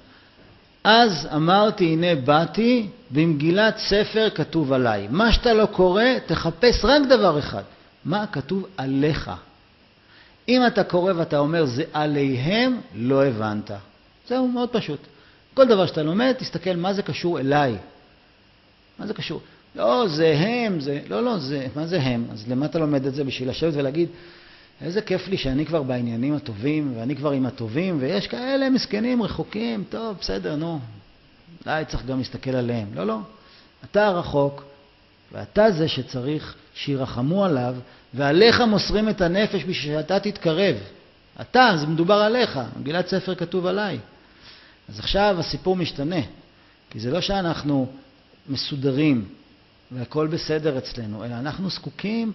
אז אמרתי, הנה באתי, במגילת ספר כתוב עליי. מה שאתה לא קורא, תחפש רק דבר אחד. מה כתוב עליך? אם אתה קורא ואתה אומר זה עליהם, לא הבנת. זהו, מאוד פשוט. כל דבר שאתה לומד, תסתכל מה זה קשור אליי. מה זה קשור? לא, זה הם, זה... לא, לא, זה... מה זה הם? אז למה אתה לומד את זה? בשביל לשבת ולהגיד, איזה כיף לי שאני כבר בעניינים הטובים, ואני כבר עם הטובים, ויש כאלה מסכנים, רחוקים, טוב, בסדר, נו. אולי צריך גם להסתכל עליהם. לא, לא. אתה רחוק, ואתה זה שצריך שירחמו עליו, ועליך מוסרים את הנפש בשביל שאתה תתקרב. אתה, זה מדובר עליך. מגילת ספר כתוב עליי. אז עכשיו הסיפור משתנה, כי זה לא שאנחנו מסודרים והכל בסדר אצלנו, אלא אנחנו זקוקים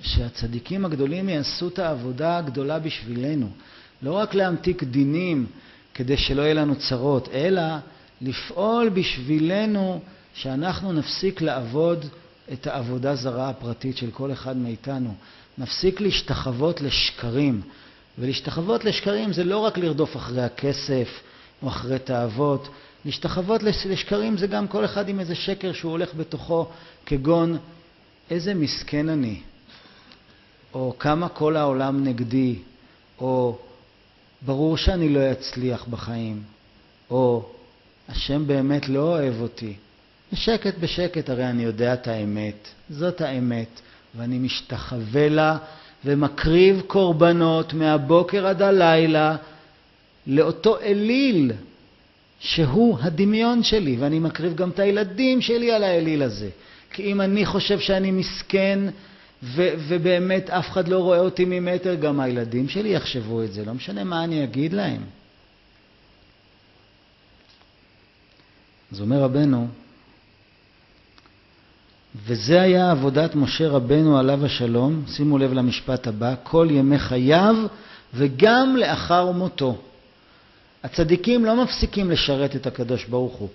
שהצדיקים הגדולים יעשו את העבודה הגדולה בשבילנו. לא רק להמתיק דינים כדי שלא יהיה לנו צרות, אלא לפעול בשבילנו שאנחנו נפסיק לעבוד את העבודה זרה הפרטית של כל אחד מאיתנו. נפסיק להשתחוות לשקרים. ולהשתחוות לשקרים זה לא רק לרדוף אחרי הכסף או אחרי תאוות, להשתחוות לשקרים זה גם כל אחד עם איזה שקר שהוא הולך בתוכו, כגון איזה מסכן אני, או כמה כל העולם נגדי, או ברור שאני לא אצליח בחיים, או השם באמת לא אוהב אותי. בשקט בשקט, הרי אני יודע את האמת, זאת האמת, ואני משתחווה לה ומקריב קורבנות מהבוקר עד הלילה לאותו אליל שהוא הדמיון שלי, ואני מקריב גם את הילדים שלי על האליל הזה. כי אם אני חושב שאני מסכן ו- ובאמת אף אחד לא רואה אותי ממטר, גם הילדים שלי יחשבו את זה, לא משנה מה אני אגיד להם. אז אומר רבנו, וזה היה עבודת משה רבנו עליו השלום, שימו לב למשפט הבא, כל ימי חייו וגם לאחר מותו. הצדיקים לא מפסיקים לשרת את הקדוש ברוך הוא.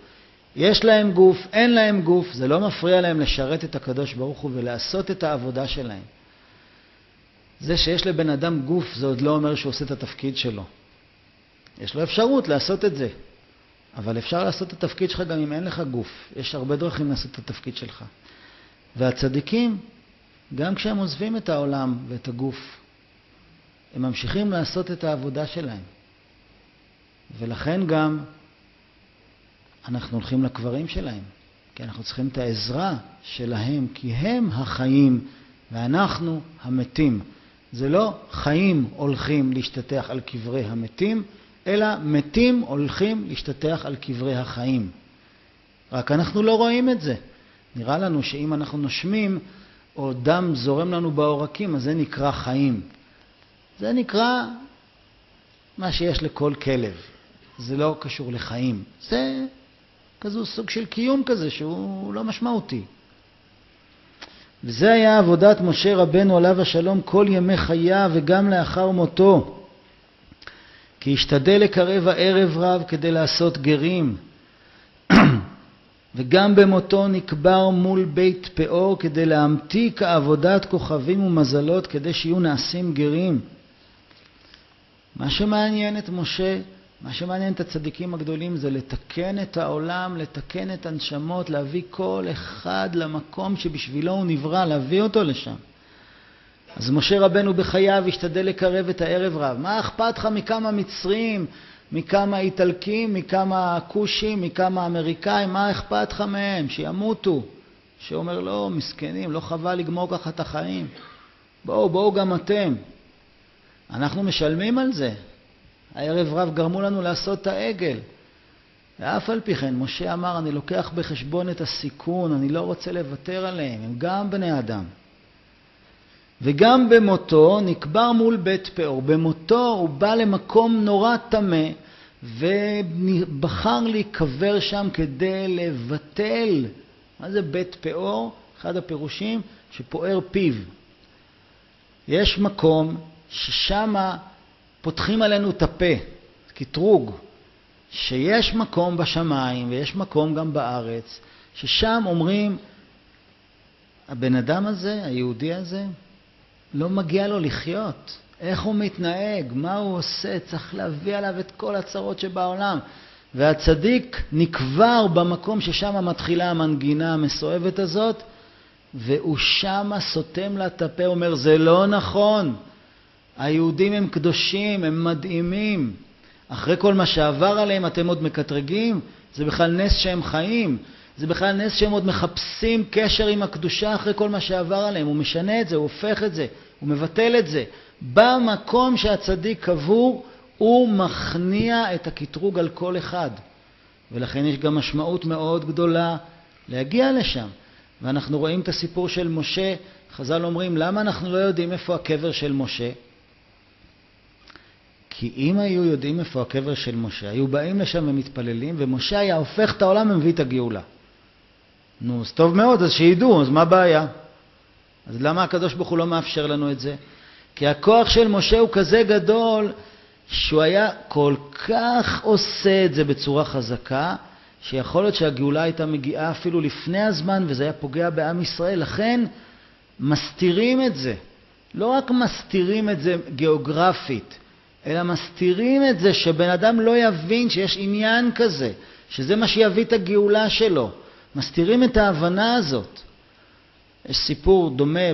יש להם גוף, אין להם גוף, זה לא מפריע להם לשרת את הקדוש ברוך הוא ולעשות את העבודה שלהם. זה שיש לבן אדם גוף זה עוד לא אומר שהוא עושה את התפקיד שלו. יש לו אפשרות לעשות את זה, אבל אפשר לעשות את התפקיד שלך גם אם אין לך גוף. יש הרבה דרכים לעשות את התפקיד שלך. והצדיקים, גם כשהם עוזבים את העולם ואת הגוף, הם ממשיכים לעשות את העבודה שלהם. ולכן גם אנחנו הולכים לקברים שלהם, כי אנחנו צריכים את העזרה שלהם, כי הם החיים ואנחנו המתים. זה לא חיים הולכים להשתטח על קברי המתים, אלא מתים הולכים להשתטח על קברי החיים. רק אנחנו לא רואים את זה. נראה לנו שאם אנחנו נושמים או דם זורם לנו בעורקים, אז זה נקרא חיים. זה נקרא מה שיש לכל כלב. זה לא קשור לחיים. זה כזו סוג של קיום כזה שהוא לא משמעותי. וזה היה עבודת משה רבנו עליו השלום כל ימי חייו וגם לאחר מותו. כי השתדל לקרב הערב רב כדי לעשות גרים. וגם במותו נקבר מול בית פאור כדי להמתיק עבודת כוכבים ומזלות כדי שיהיו נעשים גרים. מה שמעניין את משה, מה שמעניין את הצדיקים הגדולים זה לתקן את העולם, לתקן את הנשמות, להביא כל אחד למקום שבשבילו הוא נברא, להביא אותו לשם. אז משה רבנו בחייו השתדל לקרב את הערב רב. מה אכפת לך מכמה מצרים, מכמה איטלקים, מכמה כושים, מכמה אמריקאים, מה אכפת לך מהם? שימותו. שאומר, לא, מסכנים, לא חבל לגמור ככה את החיים. בואו, בואו גם אתם. אנחנו משלמים על זה. הערב רב גרמו לנו לעשות את העגל. ואף על פי כן, משה אמר, אני לוקח בחשבון את הסיכון, אני לא רוצה לוותר עליהם, הם גם בני אדם. וגם במותו נקבר מול בית פאור. במותו הוא בא למקום נורא טמא, ובחר להיקבר שם כדי לבטל. מה זה בית פאור? אחד הפירושים שפואר פיו. יש מקום ששם פותחים עלינו את הפה, קטרוג, שיש מקום בשמיים ויש מקום גם בארץ, ששם אומרים, הבן אדם הזה, היהודי הזה, לא מגיע לו לחיות. איך הוא מתנהג, מה הוא עושה, צריך להביא עליו את כל הצרות שבעולם. והצדיק נקבר במקום ששם מתחילה המנגינה המסואבת הזאת, והוא שמה סותם לה את הפה, אומר, זה לא נכון. היהודים הם קדושים, הם מדהימים. אחרי כל מה שעבר עליהם אתם עוד מקטרגים? זה בכלל נס שהם חיים. זה בכלל נס שהם עוד מחפשים קשר עם הקדושה אחרי כל מה שעבר עליהם. הוא משנה את זה, הוא הופך את זה, הוא מבטל את זה. במקום שהצדיק קבור, הוא מכניע את הקטרוג על כל אחד. ולכן יש גם משמעות מאוד גדולה להגיע לשם. ואנחנו רואים את הסיפור של משה, חז"ל אומרים, למה אנחנו לא יודעים איפה הקבר של משה? כי אם היו יודעים איפה הקבר של משה, היו באים לשם ומתפללים, ומשה היה הופך את העולם ומביא את הגאולה. נו, אז טוב מאוד, אז שידעו, אז מה הבעיה? אז למה הקדוש ברוך הוא לא מאפשר לנו את זה? כי הכוח של משה הוא כזה גדול, שהוא היה כל כך עושה את זה בצורה חזקה, שיכול להיות שהגאולה הייתה מגיעה אפילו לפני הזמן וזה היה פוגע בעם ישראל. לכן מסתירים את זה. לא רק מסתירים את זה גיאוגרפית, אלא מסתירים את זה שבן אדם לא יבין שיש עניין כזה, שזה מה שיביא את הגאולה שלו. מסתירים את ההבנה הזאת. יש סיפור דומה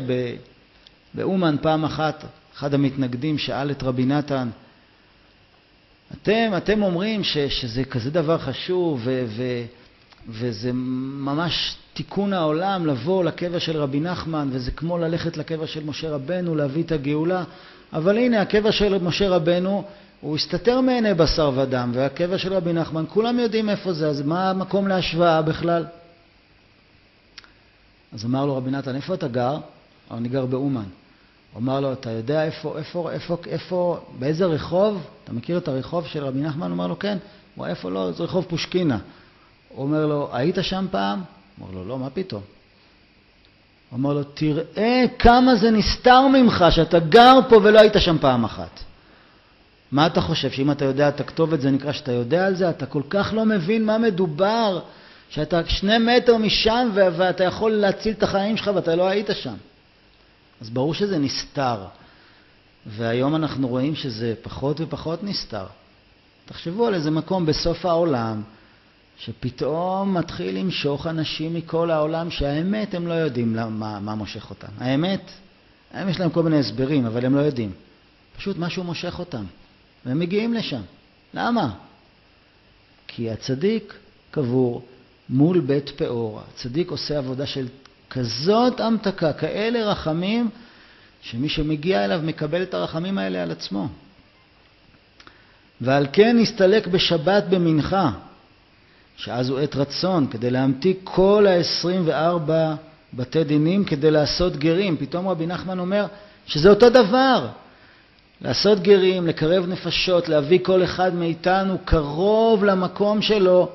באומן פעם אחת, אחד המתנגדים שאל את רבי נתן, אתם, אתם אומרים ש, שזה כזה דבר חשוב ו, ו, וזה ממש תיקון העולם לבוא לקבר של רבי נחמן וזה כמו ללכת לקבר של משה רבנו להביא את הגאולה אבל הנה הקבר של משה רבנו הוא הסתתר מעיני בשר ודם והקבר של רבי נחמן כולם יודעים איפה זה אז מה המקום להשוואה בכלל? אז אמר לו רבי נתן איפה אתה גר? אני גר באומן הוא אמר לו, אתה יודע איפה, איפה, איפה, איפה, באיזה רחוב? אתה מכיר את הרחוב של רבי נחמן? הוא אמר לו, כן. הוא אמר, איפה לא? זה רחוב פושקינה. הוא אומר לו, היית שם פעם? הוא אמר לו, לא, מה פתאום? הוא אמר לו, תראה כמה זה נסתר ממך שאתה גר פה ולא היית שם פעם אחת. מה אתה חושב, שאם אתה יודע את הכתובת זה נקרא שאתה יודע על זה? אתה כל כך לא מבין מה מדובר, שאתה שני מטר משם ואתה יכול להציל את החיים שלך ואתה לא היית שם. אז ברור שזה נסתר. והיום אנחנו רואים שזה פחות ופחות נסתר. תחשבו על איזה מקום בסוף העולם, שפתאום מתחיל למשוך אנשים מכל העולם שהאמת הם לא יודעים מה, מה מושך אותם. האמת, הם יש להם כל מיני הסברים, אבל הם לא יודעים. פשוט משהו מושך אותם, והם מגיעים לשם. למה? כי הצדיק קבור מול בית פאור. הצדיק עושה עבודה של כזאת המתקה, כאלה רחמים, שמי שמגיע אליו מקבל את הרחמים האלה על עצמו. ועל כן נסתלק בשבת במנחה, שאז הוא עת רצון, כדי להמתיק כל ה-24 בתי דינים כדי לעשות גרים. פתאום רבי נחמן אומר שזה אותו דבר. לעשות גרים, לקרב נפשות, להביא כל אחד מאיתנו קרוב למקום שלו,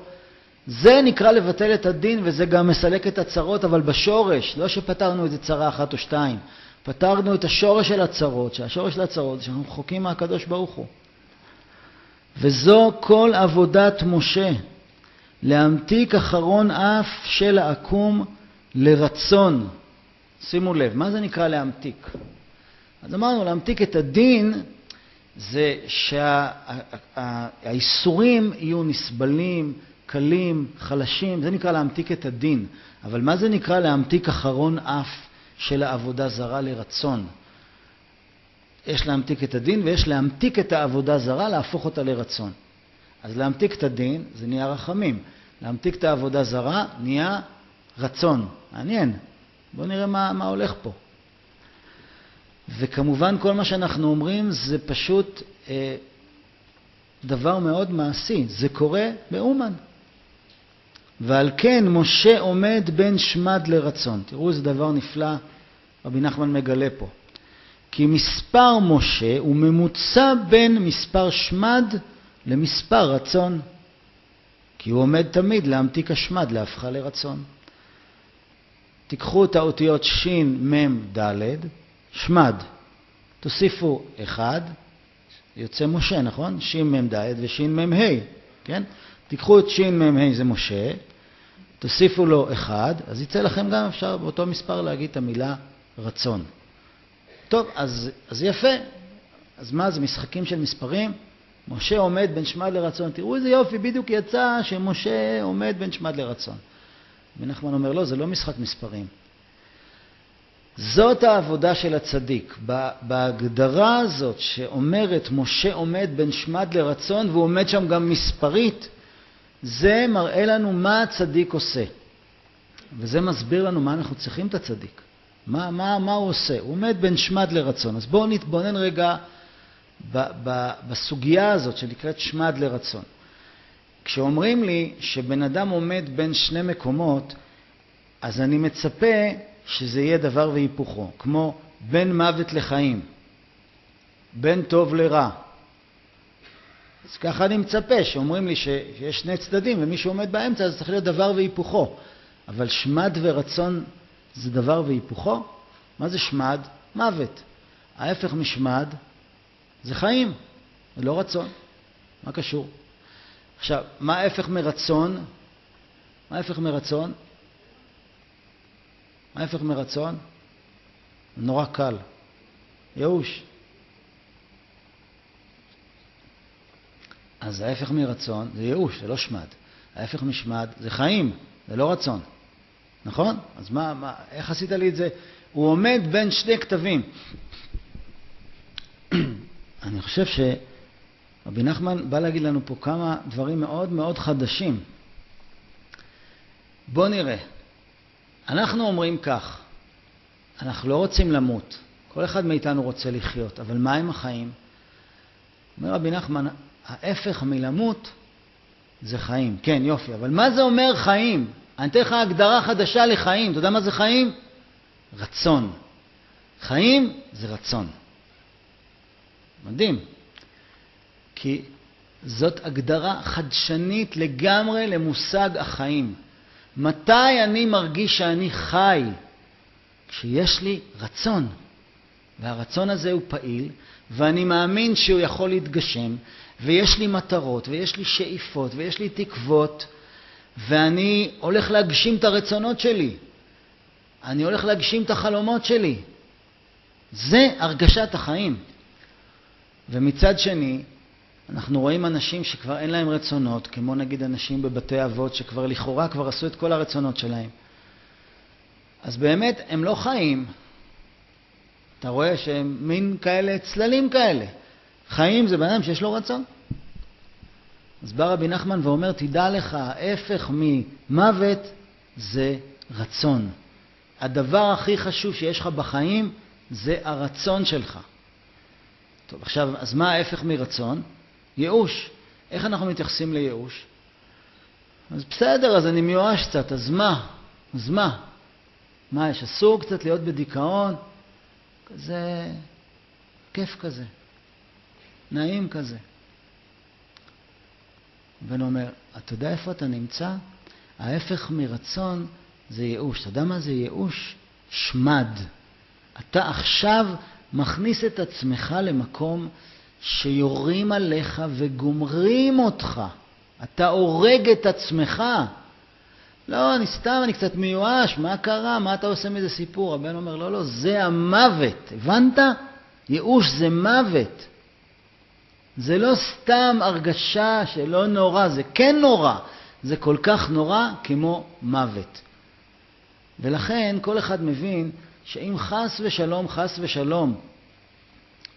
זה נקרא לבטל את הדין וזה גם מסלק את הצרות, אבל בשורש, לא שפתרנו איזה צרה אחת או שתיים, פתרנו את השורש של הצרות, שהשורש של הצרות זה שאנחנו רחוקים מהקדוש ברוך הוא. וזו כל עבודת משה, להמתיק אחרון אף של העקום לרצון. שימו לב, מה זה נקרא להמתיק? אז אמרנו, להמתיק את הדין זה שהאיסורים יהיו נסבלים, קלים, חלשים, זה נקרא להמתיק את הדין. אבל מה זה נקרא להמתיק אחרון אף של העבודה זרה לרצון? יש להמתיק את הדין ויש להמתיק את העבודה זרה, להפוך אותה לרצון. אז להמתיק את הדין זה נהיה רחמים. להמתיק את העבודה זרה נהיה רצון. מעניין. בואו נראה מה, מה הולך פה. וכמובן כל מה שאנחנו אומרים זה פשוט אה, דבר מאוד מעשי, זה קורה באומן. ועל כן משה עומד בין שמד לרצון. תראו איזה דבר נפלא רבי נחמן מגלה פה. כי מספר משה הוא ממוצע בין מספר שמד למספר רצון. כי הוא עומד תמיד להמתיק השמד להפכה לרצון. תיקחו את האותיות ש', מ', ד', שמד. תוסיפו אחד, יוצא משה, נכון? ש', מ', ד' וש', מ', ה', כן? תיקחו את ש', מ', ה' זה משה, תוסיפו לו אחד, אז יצא לכם גם אפשר באותו מספר להגיד את המילה רצון. טוב, אז, אז יפה. אז מה זה משחקים של מספרים? משה עומד בין שמד לרצון. תראו איזה יופי, בדיוק יצא שמשה עומד בין שמד לרצון. ונחמן אומר, לא, זה לא משחק מספרים. זאת העבודה של הצדיק. בהגדרה הזאת שאומרת משה עומד בין שמד לרצון והוא עומד שם גם מספרית, זה מראה לנו מה הצדיק עושה. וזה מסביר לנו מה אנחנו צריכים את הצדיק. מה, מה, מה הוא עושה? הוא עומד בין שמד לרצון. אז בואו נתבונן רגע בסוגיה הזאת שנקראת שמד לרצון. כשאומרים לי שבן אדם עומד בין שני מקומות, אז אני מצפה שזה יהיה דבר והיפוכו, כמו בין מוות לחיים, בין טוב לרע. אז ככה אני מצפה, שאומרים לי שיש שני צדדים ומי שעומד באמצע אז צריך להיות דבר והיפוכו. אבל שמד ורצון זה דבר והיפוכו? מה זה שמד? מוות. ההפך משמד זה חיים, זה לא רצון. מה קשור? עכשיו, מה ההפך מרצון? מה ההפך מרצון? מה ההפך מרצון? נורא קל. ייאוש. אז ההפך מרצון זה ייאוש, זה לא שמד. ההפך משמד זה חיים, זה לא רצון. נכון? אז מה, מה, איך עשית לי את זה? הוא עומד בין שני כתבים. אני חושב שרבי נחמן בא להגיד לנו פה כמה דברים מאוד מאוד חדשים. בואו נראה. אנחנו אומרים כך, אנחנו לא רוצים למות, כל אחד מאיתנו רוצה לחיות, אבל מה עם החיים? אומר רבי נחמן, ההפך מלמות זה חיים. כן, יופי, אבל מה זה אומר חיים? אני אתן לך הגדרה חדשה לחיים. אתה יודע מה זה חיים? רצון. חיים זה רצון. מדהים. כי זאת הגדרה חדשנית לגמרי למושג החיים. מתי אני מרגיש שאני חי? כשיש לי רצון. והרצון הזה הוא פעיל, ואני מאמין שהוא יכול להתגשם, ויש לי מטרות, ויש לי שאיפות, ויש לי תקוות, ואני הולך להגשים את הרצונות שלי. אני הולך להגשים את החלומות שלי. זה הרגשת החיים. ומצד שני, אנחנו רואים אנשים שכבר אין להם רצונות, כמו נגיד אנשים בבתי אבות שכבר לכאורה כבר עשו את כל הרצונות שלהם. אז באמת הם לא חיים. אתה רואה שהם מין כאלה צללים כאלה. חיים זה בן אדם שיש לו רצון. אז בא רבי נחמן ואומר, תדע לך, ההפך ממוות זה רצון. הדבר הכי חשוב שיש לך בחיים זה הרצון שלך. טוב, עכשיו, אז מה ההפך מרצון? ייאוש. איך אנחנו מתייחסים לייאוש? אז בסדר, אז אני מיואש קצת, אז מה? אז מה? מה, יש אסור קצת להיות בדיכאון? כזה כיף כזה, נעים כזה. ובן אומר, אתה יודע איפה אתה נמצא? ההפך מרצון זה ייאוש. אתה יודע מה זה ייאוש? שמד. אתה עכשיו מכניס את עצמך למקום שיורים עליך וגומרים אותך. אתה הורג את עצמך. לא, אני סתם, אני קצת מיואש, מה קרה? מה אתה עושה מזה סיפור? הבן אומר, לא, לא, זה המוות. הבנת? ייאוש זה מוות. זה לא סתם הרגשה שלא נורא, זה כן נורא. זה כל כך נורא כמו מוות. ולכן כל אחד מבין שאם חס ושלום, חס ושלום,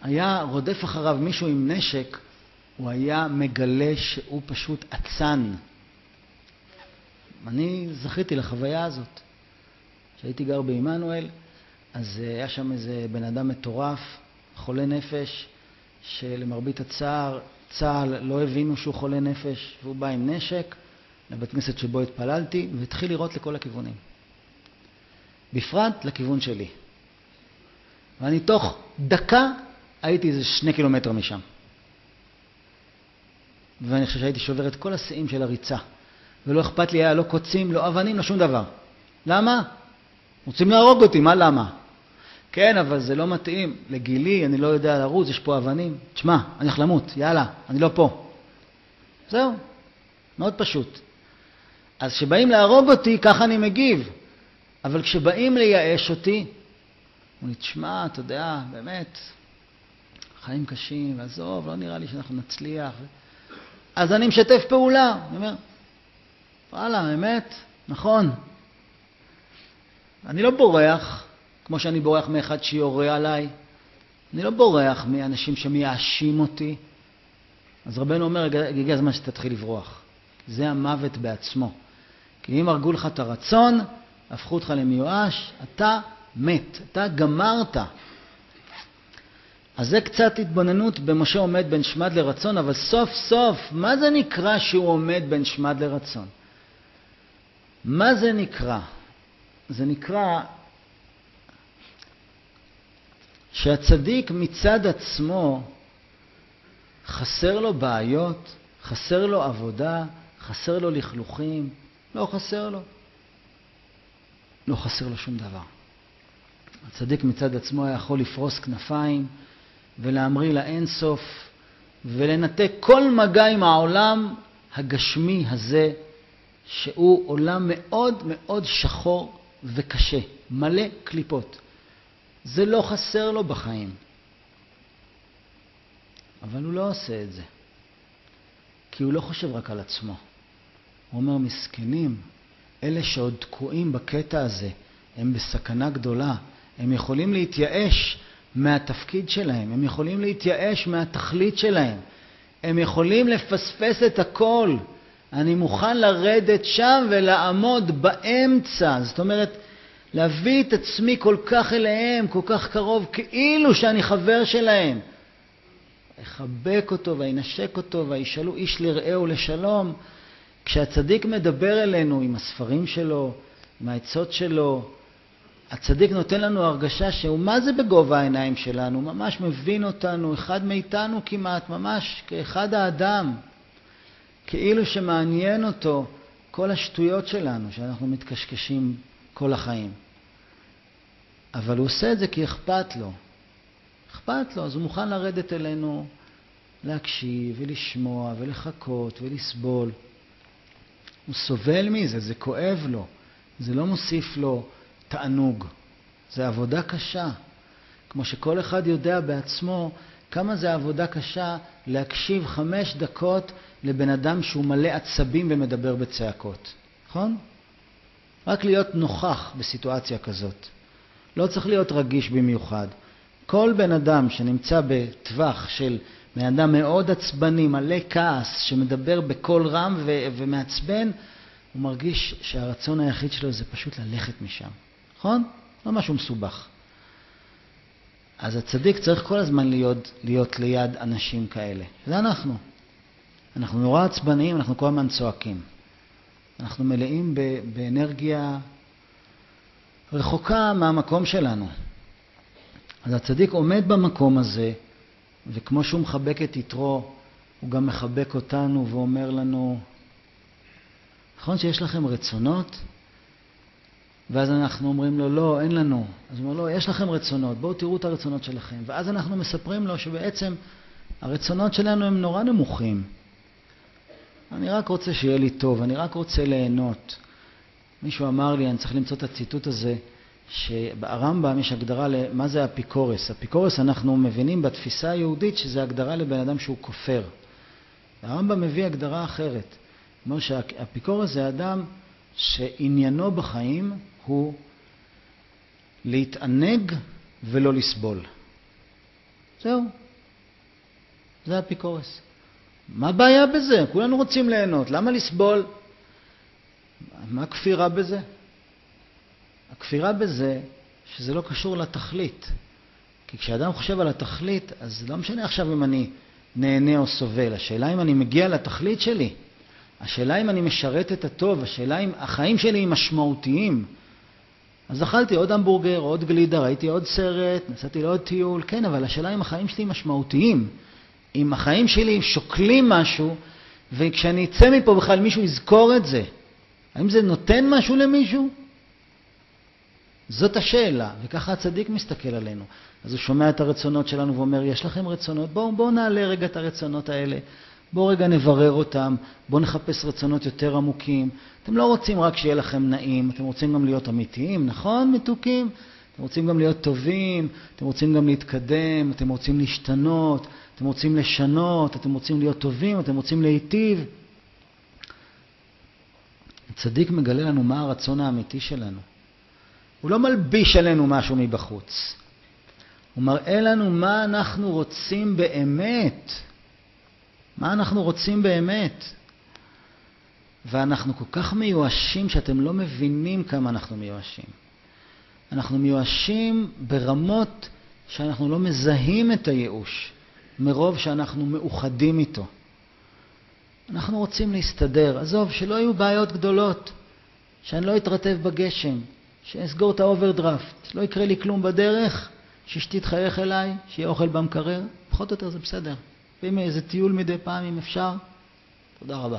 היה רודף אחריו מישהו עם נשק, הוא היה מגלה שהוא פשוט אצן. אני זכיתי לחוויה הזאת. כשהייתי גר בעמנואל, אז היה שם איזה בן אדם מטורף, חולה נפש, שלמרבית הצער צה"ל לא הבינו שהוא חולה נפש, והוא בא עם נשק לבית כנסת שבו התפללתי, והתחיל לירות לכל הכיוונים. בפרט לכיוון שלי. ואני תוך דקה הייתי איזה שני קילומטר משם. ואני חושב שהייתי שובר את כל השיאים של הריצה. ולא אכפת לי היה לא קוצים, לא אבנים, לא שום דבר. למה? רוצים להרוג אותי, מה למה? כן, אבל זה לא מתאים. לגילי, אני לא יודע לרוץ, יש פה אבנים. תשמע, אני הולך למות, יאללה, אני לא פה. זהו, מאוד פשוט. אז כשבאים להרוג אותי, ככה אני מגיב. אבל כשבאים לייאש אותי, הוא לי, תשמע, אתה יודע, באמת, חיים קשים, עזוב, לא נראה לי שאנחנו נצליח. אז אני משתף פעולה. אני אומר, וואלה, אמת, נכון. אני לא בורח, כמו שאני בורח מאחד שיורה עליי. אני לא בורח מאנשים שמייאשים אותי. אז רבנו אומר, הגיע הזמן שתתחיל לברוח. זה המוות בעצמו. כי אם הרגו לך את הרצון, הפכו אותך למיואש, אתה מת, אתה גמרת. אז זה קצת התבוננות במשה עומד בין שמד לרצון, אבל סוף סוף, מה זה נקרא שהוא עומד בין שמד לרצון? מה זה נקרא? זה נקרא שהצדיק מצד עצמו חסר לו בעיות, חסר לו עבודה, חסר לו לכלוכים, לא חסר לו. לא חסר לו שום דבר. הצדיק מצד עצמו היה יכול לפרוס כנפיים ולהמריא לאין סוף ולנתק כל מגע עם העולם הגשמי הזה, שהוא עולם מאוד מאוד שחור וקשה, מלא קליפות. זה לא חסר לו בחיים. אבל הוא לא עושה את זה, כי הוא לא חושב רק על עצמו. הוא אומר, מסכנים, אלה שעוד תקועים בקטע הזה, הם בסכנה גדולה. הם יכולים להתייאש מהתפקיד שלהם, הם יכולים להתייאש מהתכלית שלהם, הם יכולים לפספס את הכל. אני מוכן לרדת שם ולעמוד באמצע. זאת אומרת, להביא את עצמי כל כך אליהם, כל כך קרוב, כאילו שאני חבר שלהם. אחבק אותו וינשק אותו וישאלו איש לרעהו לשלום. כשהצדיק מדבר אלינו עם הספרים שלו, עם העצות שלו, הצדיק נותן לנו הרגשה שהוא מה זה בגובה העיניים שלנו, ממש מבין אותנו, אחד מאיתנו כמעט, ממש כאחד האדם, כאילו שמעניין אותו כל השטויות שלנו, שאנחנו מתקשקשים כל החיים. אבל הוא עושה את זה כי אכפת לו. אכפת לו, אז הוא מוכן לרדת אלינו, להקשיב ולשמוע ולחכות ולסבול. הוא סובל מזה, זה כואב לו, זה לא מוסיף לו תענוג. זה עבודה קשה. כמו שכל אחד יודע בעצמו כמה זה עבודה קשה להקשיב חמש דקות לבן אדם שהוא מלא עצבים ומדבר בצעקות, נכון? רק להיות נוכח בסיטואציה כזאת. לא צריך להיות רגיש במיוחד. כל בן אדם שנמצא בטווח של בן אדם מאוד עצבני, מלא כעס, שמדבר בקול רם ו- ומעצבן, הוא מרגיש שהרצון היחיד שלו זה פשוט ללכת משם. נכון? לא משהו מסובך. אז הצדיק צריך כל הזמן להיות, להיות ליד אנשים כאלה. זה אנחנו. אנחנו נורא עצבניים, אנחנו כל הזמן צועקים. אנחנו מלאים באנרגיה רחוקה מהמקום שלנו. אז הצדיק עומד במקום הזה, וכמו שהוא מחבק את יתרו, הוא גם מחבק אותנו ואומר לנו, נכון שיש לכם רצונות? ואז אנחנו אומרים לו, לא, אין לנו. אז הוא אומר, לא, יש לכם רצונות, בואו תראו את הרצונות שלכם. ואז אנחנו מספרים לו שבעצם הרצונות שלנו הם נורא נמוכים. אני רק רוצה שיהיה לי טוב, אני רק רוצה ליהנות. מישהו אמר לי, אני צריך למצוא את הציטוט הזה, שברמב"ם יש הגדרה למה זה אפיקורס. אפיקורס אנחנו מבינים בתפיסה היהודית שזה הגדרה לבן אדם שהוא כופר. הרמב"ם מביא הגדרה אחרת. אומר שאפיקורס זה אדם שעניינו בחיים הוא להתענג ולא לסבול. זהו. זה אפיקורס. מה הבעיה בזה? כולנו רוצים ליהנות, למה לסבול? מה הכפירה בזה? הכפירה בזה שזה לא קשור לתכלית. כי כשאדם חושב על התכלית, אז לא משנה עכשיו אם אני נהנה או סובל, השאלה אם אני מגיע לתכלית שלי. השאלה אם אני משרת את הטוב, השאלה אם החיים שלי הם משמעותיים. אז אכלתי עוד המבורגר, עוד גלידה, ראיתי עוד סרט, נסעתי לעוד טיול, כן, אבל השאלה אם החיים שלי משמעותיים. אם החיים שלי שוקלים משהו, וכשאני אצא מפה בכלל מישהו יזכור את זה. האם זה נותן משהו למישהו? זאת השאלה, וככה הצדיק מסתכל עלינו. אז הוא שומע את הרצונות שלנו ואומר, יש לכם רצונות? בואו בוא נעלה רגע את הרצונות האלה. בואו רגע נברר אותם, בואו נחפש רצונות יותר עמוקים. אתם לא רוצים רק שיהיה לכם נעים, אתם רוצים גם להיות אמיתיים, נכון, מתוקים? אתם רוצים גם להיות טובים, אתם רוצים גם להתקדם, אתם רוצים להשתנות, אתם רוצים לשנות, אתם רוצים להיות טובים, אתם רוצים להיטיב. הצדיק מגלה לנו מה הרצון האמיתי שלנו. הוא לא מלביש עלינו משהו מבחוץ. הוא מראה לנו מה אנחנו רוצים באמת. מה אנחנו רוצים באמת? ואנחנו כל כך מיואשים שאתם לא מבינים כמה אנחנו מיואשים. אנחנו מיואשים ברמות שאנחנו לא מזהים את הייאוש, מרוב שאנחנו מאוחדים איתו. אנחנו רוצים להסתדר. עזוב, שלא יהיו בעיות גדולות, שאני לא אתרטב בגשם, שאסגור את האוברדרפט, שלא יקרה לי כלום בדרך, שאשתי תחייך אליי, שיהיה אוכל במקרר, פחות או יותר זה בסדר. ואם איזה טיול מדי פעם, אם אפשר, תודה רבה.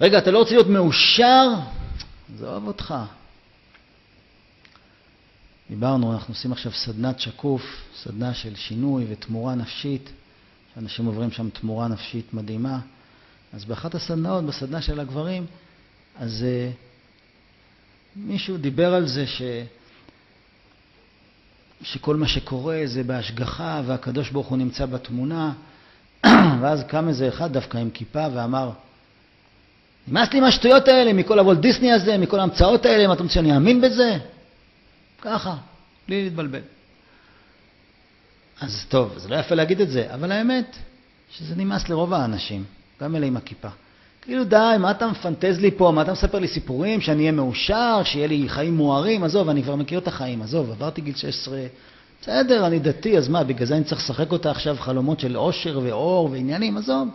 רגע, אתה לא רוצה להיות מאושר? עזוב אותך. דיברנו, אנחנו עושים עכשיו סדנת שקוף, סדנה של שינוי ותמורה נפשית, שאנשים עוברים שם תמורה נפשית מדהימה. אז באחת הסדנאות, בסדנה של הגברים, אז uh, מישהו דיבר על זה ש... שכל מה שקורה זה בהשגחה והקדוש ברוך הוא נמצא בתמונה, ואז קם איזה אחד דווקא עם כיפה ואמר, נמאס לי מהשטויות האלה, מכל הוולט דיסני הזה, מכל ההמצאות האלה, מה אתה רוצה שאני אאמין בזה? ככה, בלי להתבלבל. אז טוב, זה לא יפה להגיד את זה, אבל האמת שזה נמאס לרוב האנשים, גם אלה עם הכיפה. כאילו די, מה אתה מפנטז לי פה? מה אתה מספר לי סיפורים? שאני אהיה מאושר? שיהיה לי חיים מוארים? עזוב, אני כבר מכיר את החיים, עזוב, עברתי גיל 16. בסדר, אני דתי, אז מה, בגלל זה אני צריך לשחק אותה עכשיו חלומות של עושר ואור ועניינים? עזוב,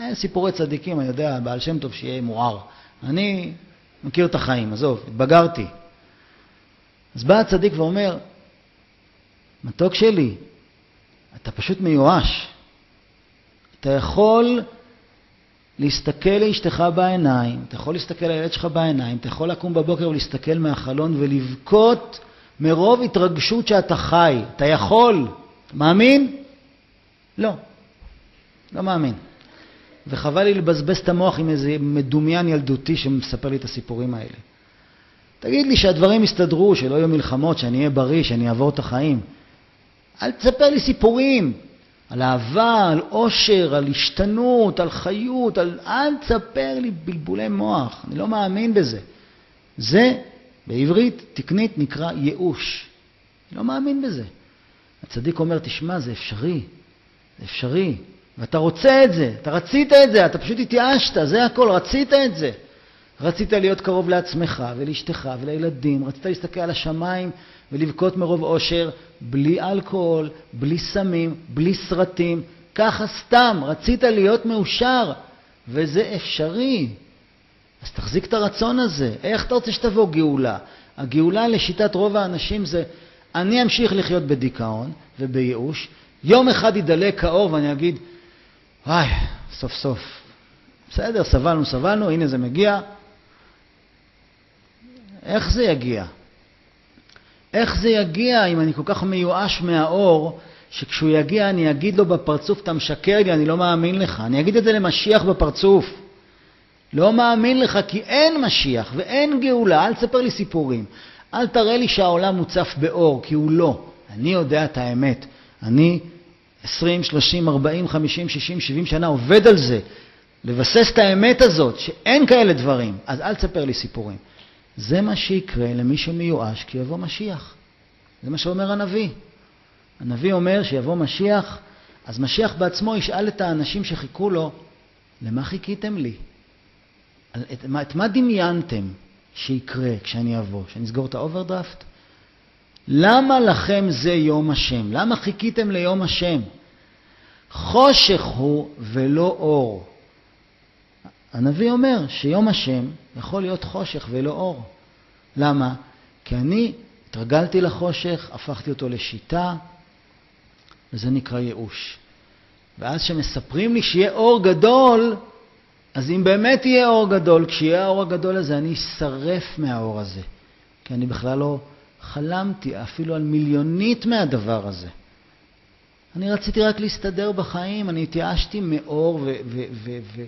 אה, סיפורי צדיקים, אני יודע, בעל שם טוב שיהיה מואר. אני מכיר את החיים, עזוב, התבגרתי. אז בא הצדיק ואומר, מתוק שלי, אתה פשוט מיואש. אתה יכול להסתכל לאשתך בעיניים, אתה יכול להסתכל לילד שלך בעיניים, אתה יכול לקום בבוקר ולהסתכל מהחלון ולבכות מרוב התרגשות שאתה חי. אתה יכול. מאמין? לא. לא מאמין. וחבל לי לבזבז את המוח עם איזה מדומיין ילדותי שמספר לי את הסיפורים האלה. תגיד לי שהדברים יסתדרו, שלא יהיו מלחמות, שאני אהיה בריא, שאני אעבור את החיים. אל תספר לי סיפורים. על אהבה, על עושר, על השתנות, על חיות, על... אל תספר לי בלבולי מוח, אני לא מאמין בזה. זה בעברית תקנית נקרא ייאוש. אני לא מאמין בזה. הצדיק אומר, תשמע, זה אפשרי, זה אפשרי, ואתה רוצה את זה, אתה רצית את זה, אתה פשוט התייאשת, זה הכל, רצית את זה. רצית להיות קרוב לעצמך ולאשתך ולילדים, רצית להסתכל על השמיים ולבכות מרוב אושר, בלי אלכוהול, בלי סמים, בלי סרטים, ככה סתם, רצית להיות מאושר, וזה אפשרי. אז תחזיק את הרצון הזה. איך אתה רוצה שתבוא גאולה? הגאולה לשיטת רוב האנשים זה, אני אמשיך לחיות בדיכאון ובייאוש, יום אחד ידלק האור ואני אגיד, וואי, סוף סוף. בסדר, סבלנו, סבלנו, הנה זה מגיע. איך זה יגיע? איך זה יגיע אם אני כל כך מיואש מהאור, שכשהוא יגיע אני אגיד לו בפרצוף, אתה משקר לי, אני לא מאמין לך. אני אגיד את זה למשיח בפרצוף. לא מאמין לך כי אין משיח ואין גאולה, אל תספר לי סיפורים. אל תראה לי שהעולם מוצף באור, כי הוא לא. אני יודע את האמת. אני 20, 30, 40, 50, 60, 70 שנה עובד על זה. לבסס את האמת הזאת, שאין כאלה דברים. אז אל תספר לי סיפורים. זה מה שיקרה למי שמיואש כי יבוא משיח. זה מה שאומר הנביא. הנביא אומר שיבוא משיח, אז משיח בעצמו ישאל את האנשים שחיכו לו, למה חיכיתם לי? את, מה, את מה דמיינתם שיקרה כשאני אבוא? שאני אסגור את האוברדרפט? למה לכם זה יום השם? למה חיכיתם ליום השם? חושך הוא ולא אור. הנביא אומר שיום השם יכול להיות חושך ולא אור. למה? כי אני התרגלתי לחושך, הפכתי אותו לשיטה, וזה נקרא ייאוש. ואז כשמספרים לי שיהיה אור גדול, אז אם באמת יהיה אור גדול, כשיהיה האור הגדול הזה, אני אשרף מהאור הזה. כי אני בכלל לא חלמתי אפילו על מיליונית מהדבר הזה. אני רציתי רק להסתדר בחיים, אני התייאשתי מאור ו- ו- ו- ו-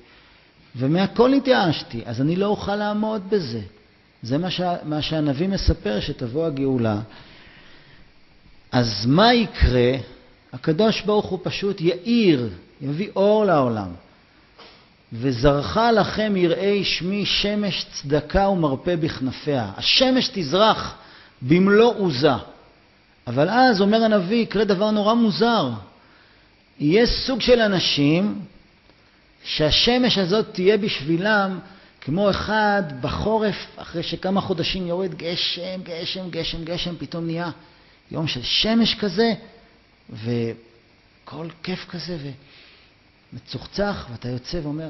ומהכל התייאשתי, אז אני לא אוכל לעמוד בזה. זה מה, שה- מה שהנביא מספר, שתבוא הגאולה. אז מה יקרה? הקדוש ברוך הוא פשוט יאיר, יביא אור לעולם. וזרחה לכם יראי שמי שמש צדקה ומרפא בכנפיה. השמש תזרח במלוא עוזה. אבל אז, אומר הנביא, יקרה דבר נורא מוזר. יהיה סוג של אנשים שהשמש הזאת תהיה בשבילם כמו אחד בחורף, אחרי שכמה חודשים יורד גשם, גשם, גשם, גשם, פתאום נהיה יום של שמש כזה, וכל כיף כזה, ומצוחצח, ואתה יוצא ואומר,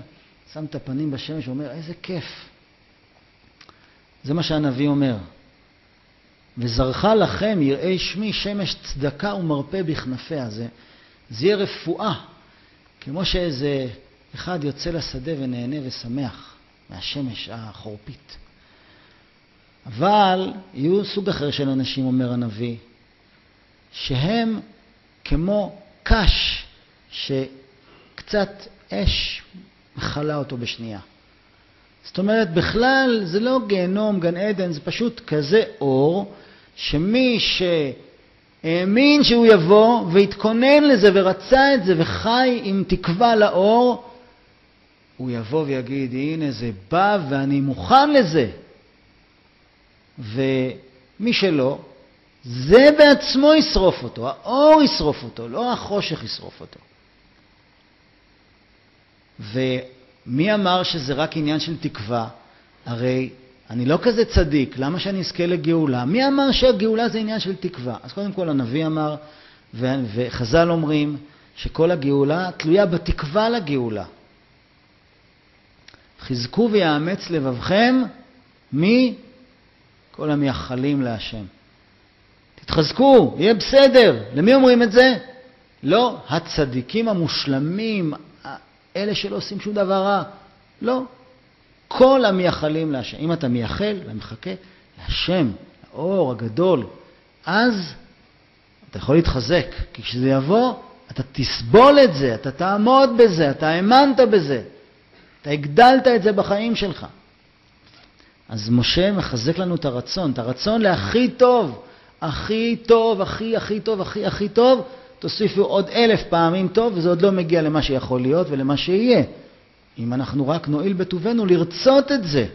שם את הפנים בשמש ואומר, איזה כיף. זה מה שהנביא אומר. וזרחה לכם יראי שמי שמש צדקה ומרפא בכנפיה. זה, זה יהיה רפואה, כמו שאיזה אחד יוצא לשדה ונהנה ושמח מהשמש החורפית. אבל יהיו סוג אחר של אנשים, אומר הנביא, שהם כמו קש שקצת אש מכלה אותו בשנייה. זאת אומרת, בכלל זה לא גיהנום, גן עדן, זה פשוט כזה אור, שמי שהאמין שהוא יבוא והתכונן לזה ורצה את זה וחי עם תקווה לאור, הוא יבוא ויגיד, הנה זה בא ואני מוכן לזה. ומי שלא, זה בעצמו ישרוף אותו, האור ישרוף אותו, לא החושך ישרוף אותו. ומי אמר שזה רק עניין של תקווה? הרי אני לא כזה צדיק, למה שאני אזכה לגאולה? מי אמר שהגאולה זה עניין של תקווה? אז קודם כל הנביא אמר, וחז"ל אומרים, שכל הגאולה תלויה בתקווה לגאולה. חזקו ויאמץ לבבכם מכל המייחלים להשם. תתחזקו, יהיה בסדר. למי אומרים את זה? לא הצדיקים המושלמים, אלה שלא עושים שום דבר רע. לא. כל המייחלים להשם. אם אתה מייחל ומחכה להשם, האור הגדול, אז אתה יכול להתחזק, כי כשזה יבוא, אתה תסבול את זה, אתה תעמוד בזה, אתה האמנת בזה, אתה הגדלת את זה בחיים שלך. אז משה מחזק לנו את הרצון, את הרצון להכי טוב, הכי טוב, הכי הכי טוב, הכי הכי טוב, תוסיפו עוד אלף פעמים טוב, וזה עוד לא מגיע למה שיכול להיות ולמה שיהיה. אם אנחנו רק נועיל בטובנו לרצות את זה,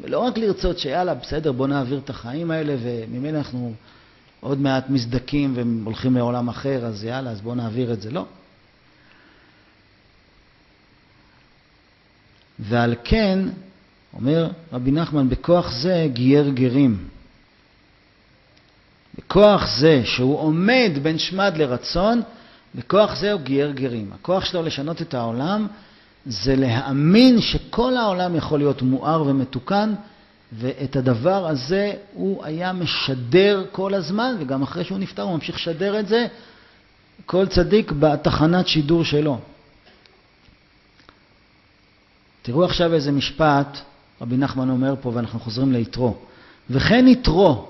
ולא רק לרצות שיאללה, בסדר, בוא נעביר את החיים האלה, וממילא אנחנו עוד מעט מזדקים והולכים לעולם אחר, אז יאללה, אז בוא נעביר את זה. לא. ועל כן, אומר רבי נחמן, בכוח זה גייר גרים. בכוח זה שהוא עומד בין שמד לרצון, בכוח זה הוא גייר גרים. הכוח שלו לשנות את העולם זה להאמין שכל העולם יכול להיות מואר ומתוקן, ואת הדבר הזה הוא היה משדר כל הזמן, וגם אחרי שהוא נפטר הוא ממשיך לשדר את זה, כל צדיק בתחנת שידור שלו. תראו עכשיו איזה משפט רבי נחמן אומר פה, ואנחנו חוזרים ליתרו. וכן יתרו,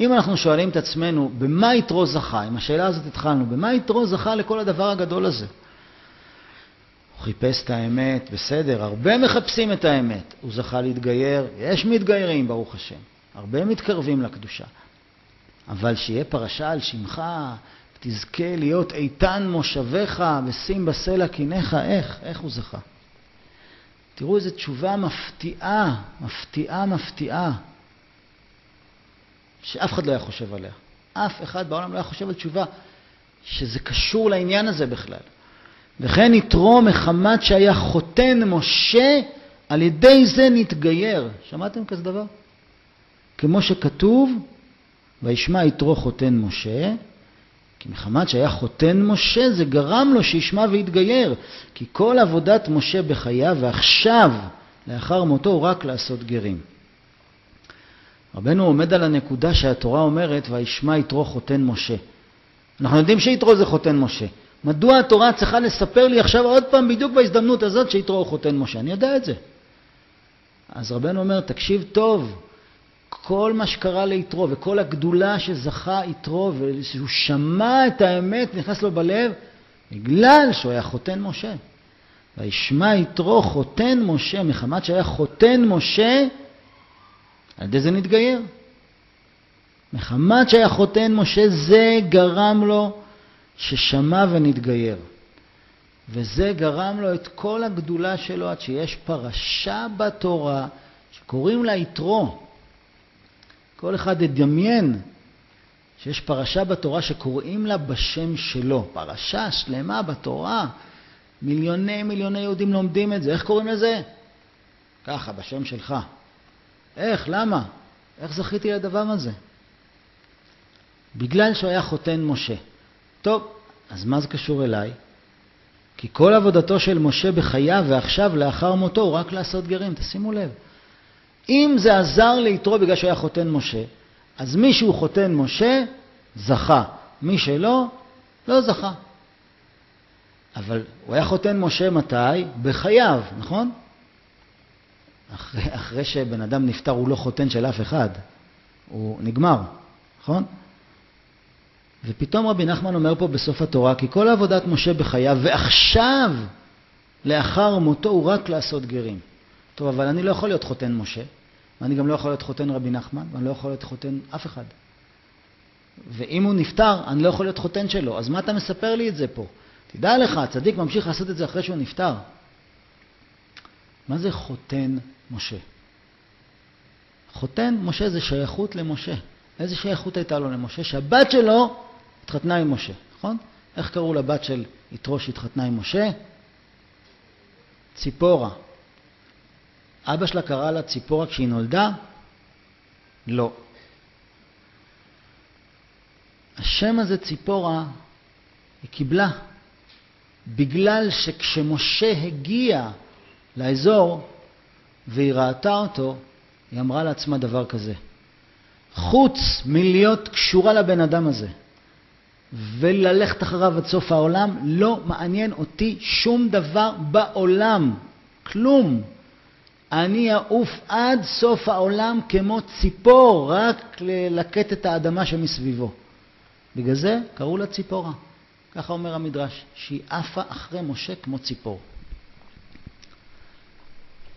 אם אנחנו שואלים את עצמנו, במה יתרו זכה? עם השאלה הזאת התחלנו, במה יתרו זכה לכל הדבר הגדול הזה? הוא חיפש את האמת, בסדר, הרבה מחפשים את האמת. הוא זכה להתגייר, יש מתגיירים, ברוך השם. הרבה מתקרבים לקדושה. אבל שיהיה פרשה על שמך, תזכה להיות איתן מושביך ושים בסלע קיניך, איך? איך הוא זכה? תראו איזו תשובה מפתיעה, מפתיעה, מפתיעה, שאף אחד לא היה חושב עליה. אף אחד בעולם לא היה חושב על תשובה שזה קשור לעניין הזה בכלל. וכן יתרו מחמת שהיה חותן משה, על ידי זה נתגייר. שמעתם כזה דבר? כמו שכתוב, וישמע יתרו חותן משה, כי מחמת שהיה חותן משה, זה גרם לו שישמע ויתגייר. כי כל עבודת משה בחייו, ועכשיו, לאחר מותו, הוא רק לעשות גרים. רבנו עומד על הנקודה שהתורה אומרת, וישמע יתרו חותן משה. אנחנו יודעים שיתרו זה חותן משה. מדוע התורה צריכה לספר לי עכשיו עוד פעם, בדיוק בהזדמנות הזאת, שיתרו חותן משה? אני יודע את זה. אז רבנו אומר, תקשיב טוב, כל מה שקרה ליתרו וכל הגדולה שזכה יתרו ושהוא שמע את האמת, נכנס לו בלב, בגלל שהוא היה חותן משה. וישמע יתרו חותן משה, מחמת שהיה חותן משה, על ידי זה נתגייר. מחמת שהיה חותן משה, זה גרם לו ששמע ונתגייר. וזה גרם לו את כל הגדולה שלו עד שיש פרשה בתורה שקוראים לה יתרו. כל אחד ידמיין שיש פרשה בתורה שקוראים לה בשם שלו. פרשה שלמה בתורה. מיליוני מיליוני יהודים לומדים את זה. איך קוראים לזה? ככה, בשם שלך. איך? למה? איך זכיתי לדבר הזה? בגלל שהוא היה חותן משה. טוב, אז מה זה קשור אליי? כי כל עבודתו של משה בחייו ועכשיו לאחר מותו הוא רק לעשות גרים, תשימו לב. אם זה עזר ליתרו בגלל שהוא היה חותן משה, אז מי שהוא חותן משה, זכה. מי שלא, לא זכה. אבל הוא היה חותן משה מתי? בחייו, נכון? אחרי, אחרי שבן אדם נפטר הוא לא חותן של אף אחד, הוא נגמר, נכון? ופתאום רבי נחמן אומר פה בסוף התורה, כי כל עבודת משה בחייו, ועכשיו, לאחר מותו, הוא רק לעשות גרים. טוב, אבל אני לא יכול להיות חותן משה, ואני גם לא יכול להיות חותן רבי נחמן, ואני לא יכול להיות חותן אף אחד. ואם הוא נפטר, אני לא יכול להיות חותן שלו, אז מה אתה מספר לי את זה פה? תדע לך, הצדיק ממשיך לעשות את זה אחרי שהוא נפטר. מה זה חותן משה? חותן משה זה שייכות למשה. איזה שייכות הייתה לו למשה? שהבת שלו התחתנה עם משה, נכון? איך קראו לבת של יתרו שהתחתנה עם משה? ציפורה. אבא שלה קרא לה ציפורה כשהיא נולדה? לא. השם הזה ציפורה היא קיבלה בגלל שכשמשה הגיע לאזור והיא ראתה אותו, היא אמרה לעצמה דבר כזה: חוץ מלהיות קשורה לבן אדם הזה וללכת אחריו עד סוף העולם, לא מעניין אותי שום דבר בעולם, כלום. אני אעוף עד סוף העולם כמו ציפור, רק ללקט את האדמה שמסביבו. בגלל זה קראו לה ציפורה. ככה אומר המדרש, שהיא עפה אחרי משה כמו ציפור.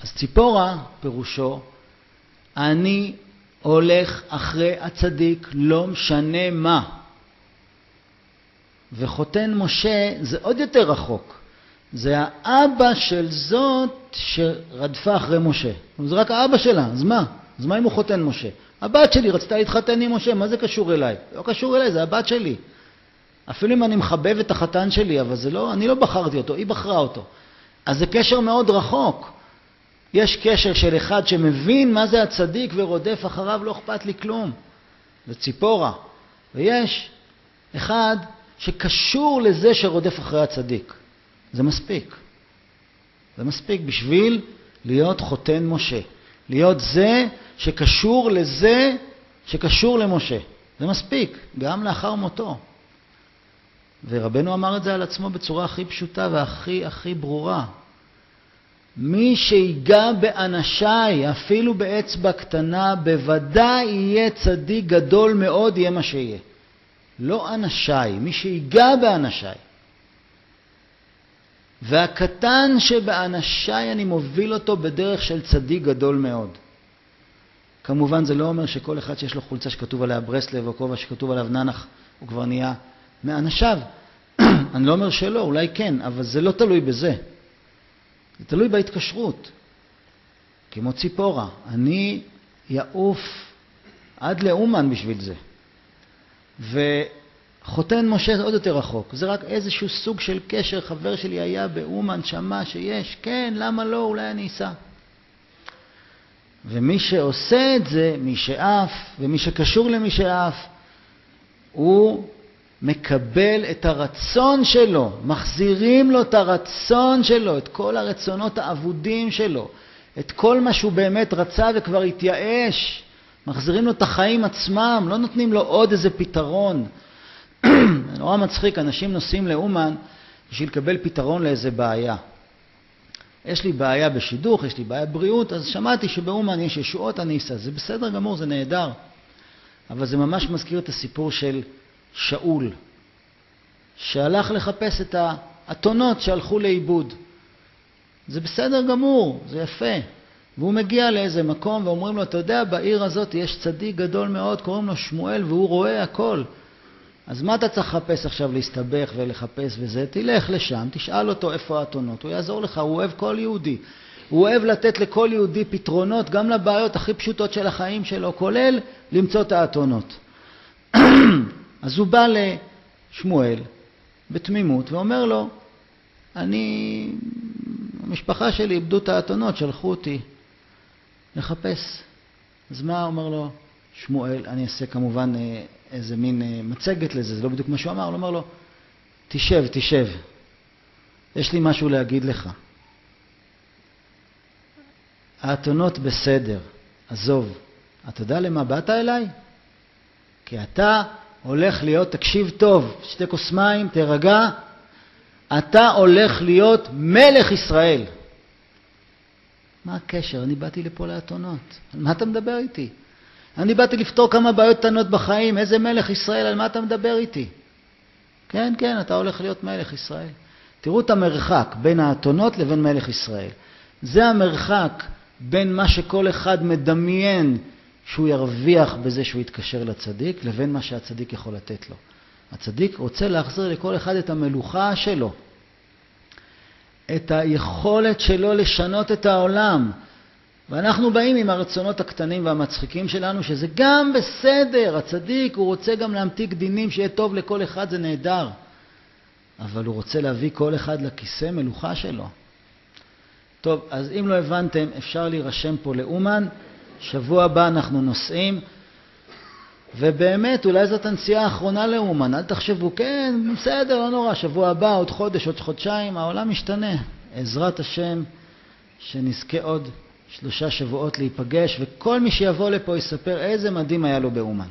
אז ציפורה, פירושו, אני הולך אחרי הצדיק, לא משנה מה. וחותן משה זה עוד יותר רחוק. זה האבא של זאת שרדפה אחרי משה. זה רק האבא שלה, אז מה? אז מה אם הוא חותן משה? הבת שלי רצתה להתחתן עם משה, מה זה קשור אליי? לא קשור אליי, זה הבת שלי. אפילו אם אני מחבב את החתן שלי, אבל זה לא, אני לא בחרתי אותו, היא בחרה אותו. אז זה קשר מאוד רחוק. יש קשר של אחד שמבין מה זה הצדיק ורודף אחריו, לא אכפת לי כלום. זה ציפורה. ויש אחד שקשור לזה שרודף אחרי הצדיק. זה מספיק. זה מספיק בשביל להיות חותן משה. להיות זה שקשור לזה שקשור למשה. זה מספיק, גם לאחר מותו. ורבנו אמר את זה על עצמו בצורה הכי פשוטה והכי הכי ברורה. מי שיגע באנשיי, אפילו באצבע קטנה, בוודאי יהיה צדיק גדול מאוד, יהיה מה שיהיה. לא אנשיי, מי שיגע באנשיי. והקטן שבאנשיי אני מוביל אותו בדרך של צדיק גדול מאוד. כמובן זה לא אומר שכל אחד שיש לו חולצה שכתוב עליה ברסלב או כובע שכתוב עליו ננח, הוא כבר נהיה מאנשיו. אני לא אומר שלא, אולי כן, אבל זה לא תלוי בזה. זה תלוי בהתקשרות. כמו ציפורה, אני יעוף עד לאומן בשביל זה. וחותן משה זה עוד יותר רחוק, זה רק איזשהו סוג של קשר, חבר שלי היה באומן, שמע שיש, כן, למה לא, אולי אני אסע. ומי שעושה את זה, מי שעף, ומי שקשור למי שעף, הוא מקבל את הרצון שלו, מחזירים לו את הרצון שלו, את כל הרצונות האבודים שלו, את כל מה שהוא באמת רצה וכבר התייאש, מחזירים לו את החיים עצמם, לא נותנים לו עוד איזה פתרון. נורא מצחיק, אנשים נוסעים לאומן בשביל לקבל פתרון לאיזה בעיה. יש לי בעיה בשידוך, יש לי בעיה בבריאות, אז שמעתי שבאומן יש ישועות הניסה, זה בסדר גמור, זה נהדר. אבל זה ממש מזכיר את הסיפור של שאול, שהלך לחפש את האתונות שהלכו לאיבוד. זה בסדר גמור, זה יפה. והוא מגיע לאיזה מקום ואומרים לו, אתה יודע, בעיר הזאת יש צדיק גדול מאוד, קוראים לו שמואל, והוא רואה הכל. אז מה אתה צריך לחפש עכשיו, להסתבך ולחפש וזה? תלך לשם, תשאל אותו איפה האתונות, הוא יעזור לך, הוא אוהב כל יהודי. הוא אוהב לתת לכל יהודי פתרונות, גם לבעיות הכי פשוטות של החיים שלו, כולל למצוא את האתונות. אז הוא בא לשמואל בתמימות ואומר לו, אני, המשפחה שלי איבדו את האתונות, שלחו אותי לחפש. אז מה אומר לו שמואל? אני אעשה כמובן אה, איזה מין אה, מצגת לזה, זה לא בדיוק מה שהוא אמר, הוא אומר לו, תשב, תשב, יש לי משהו להגיד לך. האתונות בסדר, עזוב. אתה יודע למה באת אליי? כי אתה הולך להיות, תקשיב טוב, שתי כוס מים, תירגע, אתה הולך להיות מלך ישראל. מה הקשר? אני באתי לפה לאתונות. על מה אתה מדבר איתי? אני באתי לפתור כמה בעיות קטנות בחיים, איזה מלך ישראל, על מה אתה מדבר איתי? כן, כן, אתה הולך להיות מלך ישראל. תראו את המרחק בין האתונות לבין מלך ישראל. זה המרחק בין מה שכל אחד מדמיין שהוא ירוויח בזה שהוא יתקשר לצדיק, לבין מה שהצדיק יכול לתת לו. הצדיק רוצה להחזיר לכל אחד את המלוכה שלו, את היכולת שלו לשנות את העולם. ואנחנו באים עם הרצונות הקטנים והמצחיקים שלנו, שזה גם בסדר, הצדיק, הוא רוצה גם להמתיק דינים, שיהיה טוב לכל אחד, זה נהדר. אבל הוא רוצה להביא כל אחד לכיסא מלוכה שלו. טוב, אז אם לא הבנתם, אפשר להירשם פה לאומן. שבוע הבא אנחנו נוסעים, ובאמת, אולי זאת הנסיעה האחרונה לאומן. אל תחשבו, כן, בסדר, לא נורא, שבוע הבא, עוד חודש, עוד חודשיים, העולם משתנה. עזרת השם, שנזכה עוד שלושה שבועות להיפגש, וכל מי שיבוא לפה יספר איזה מדהים היה לו באומן.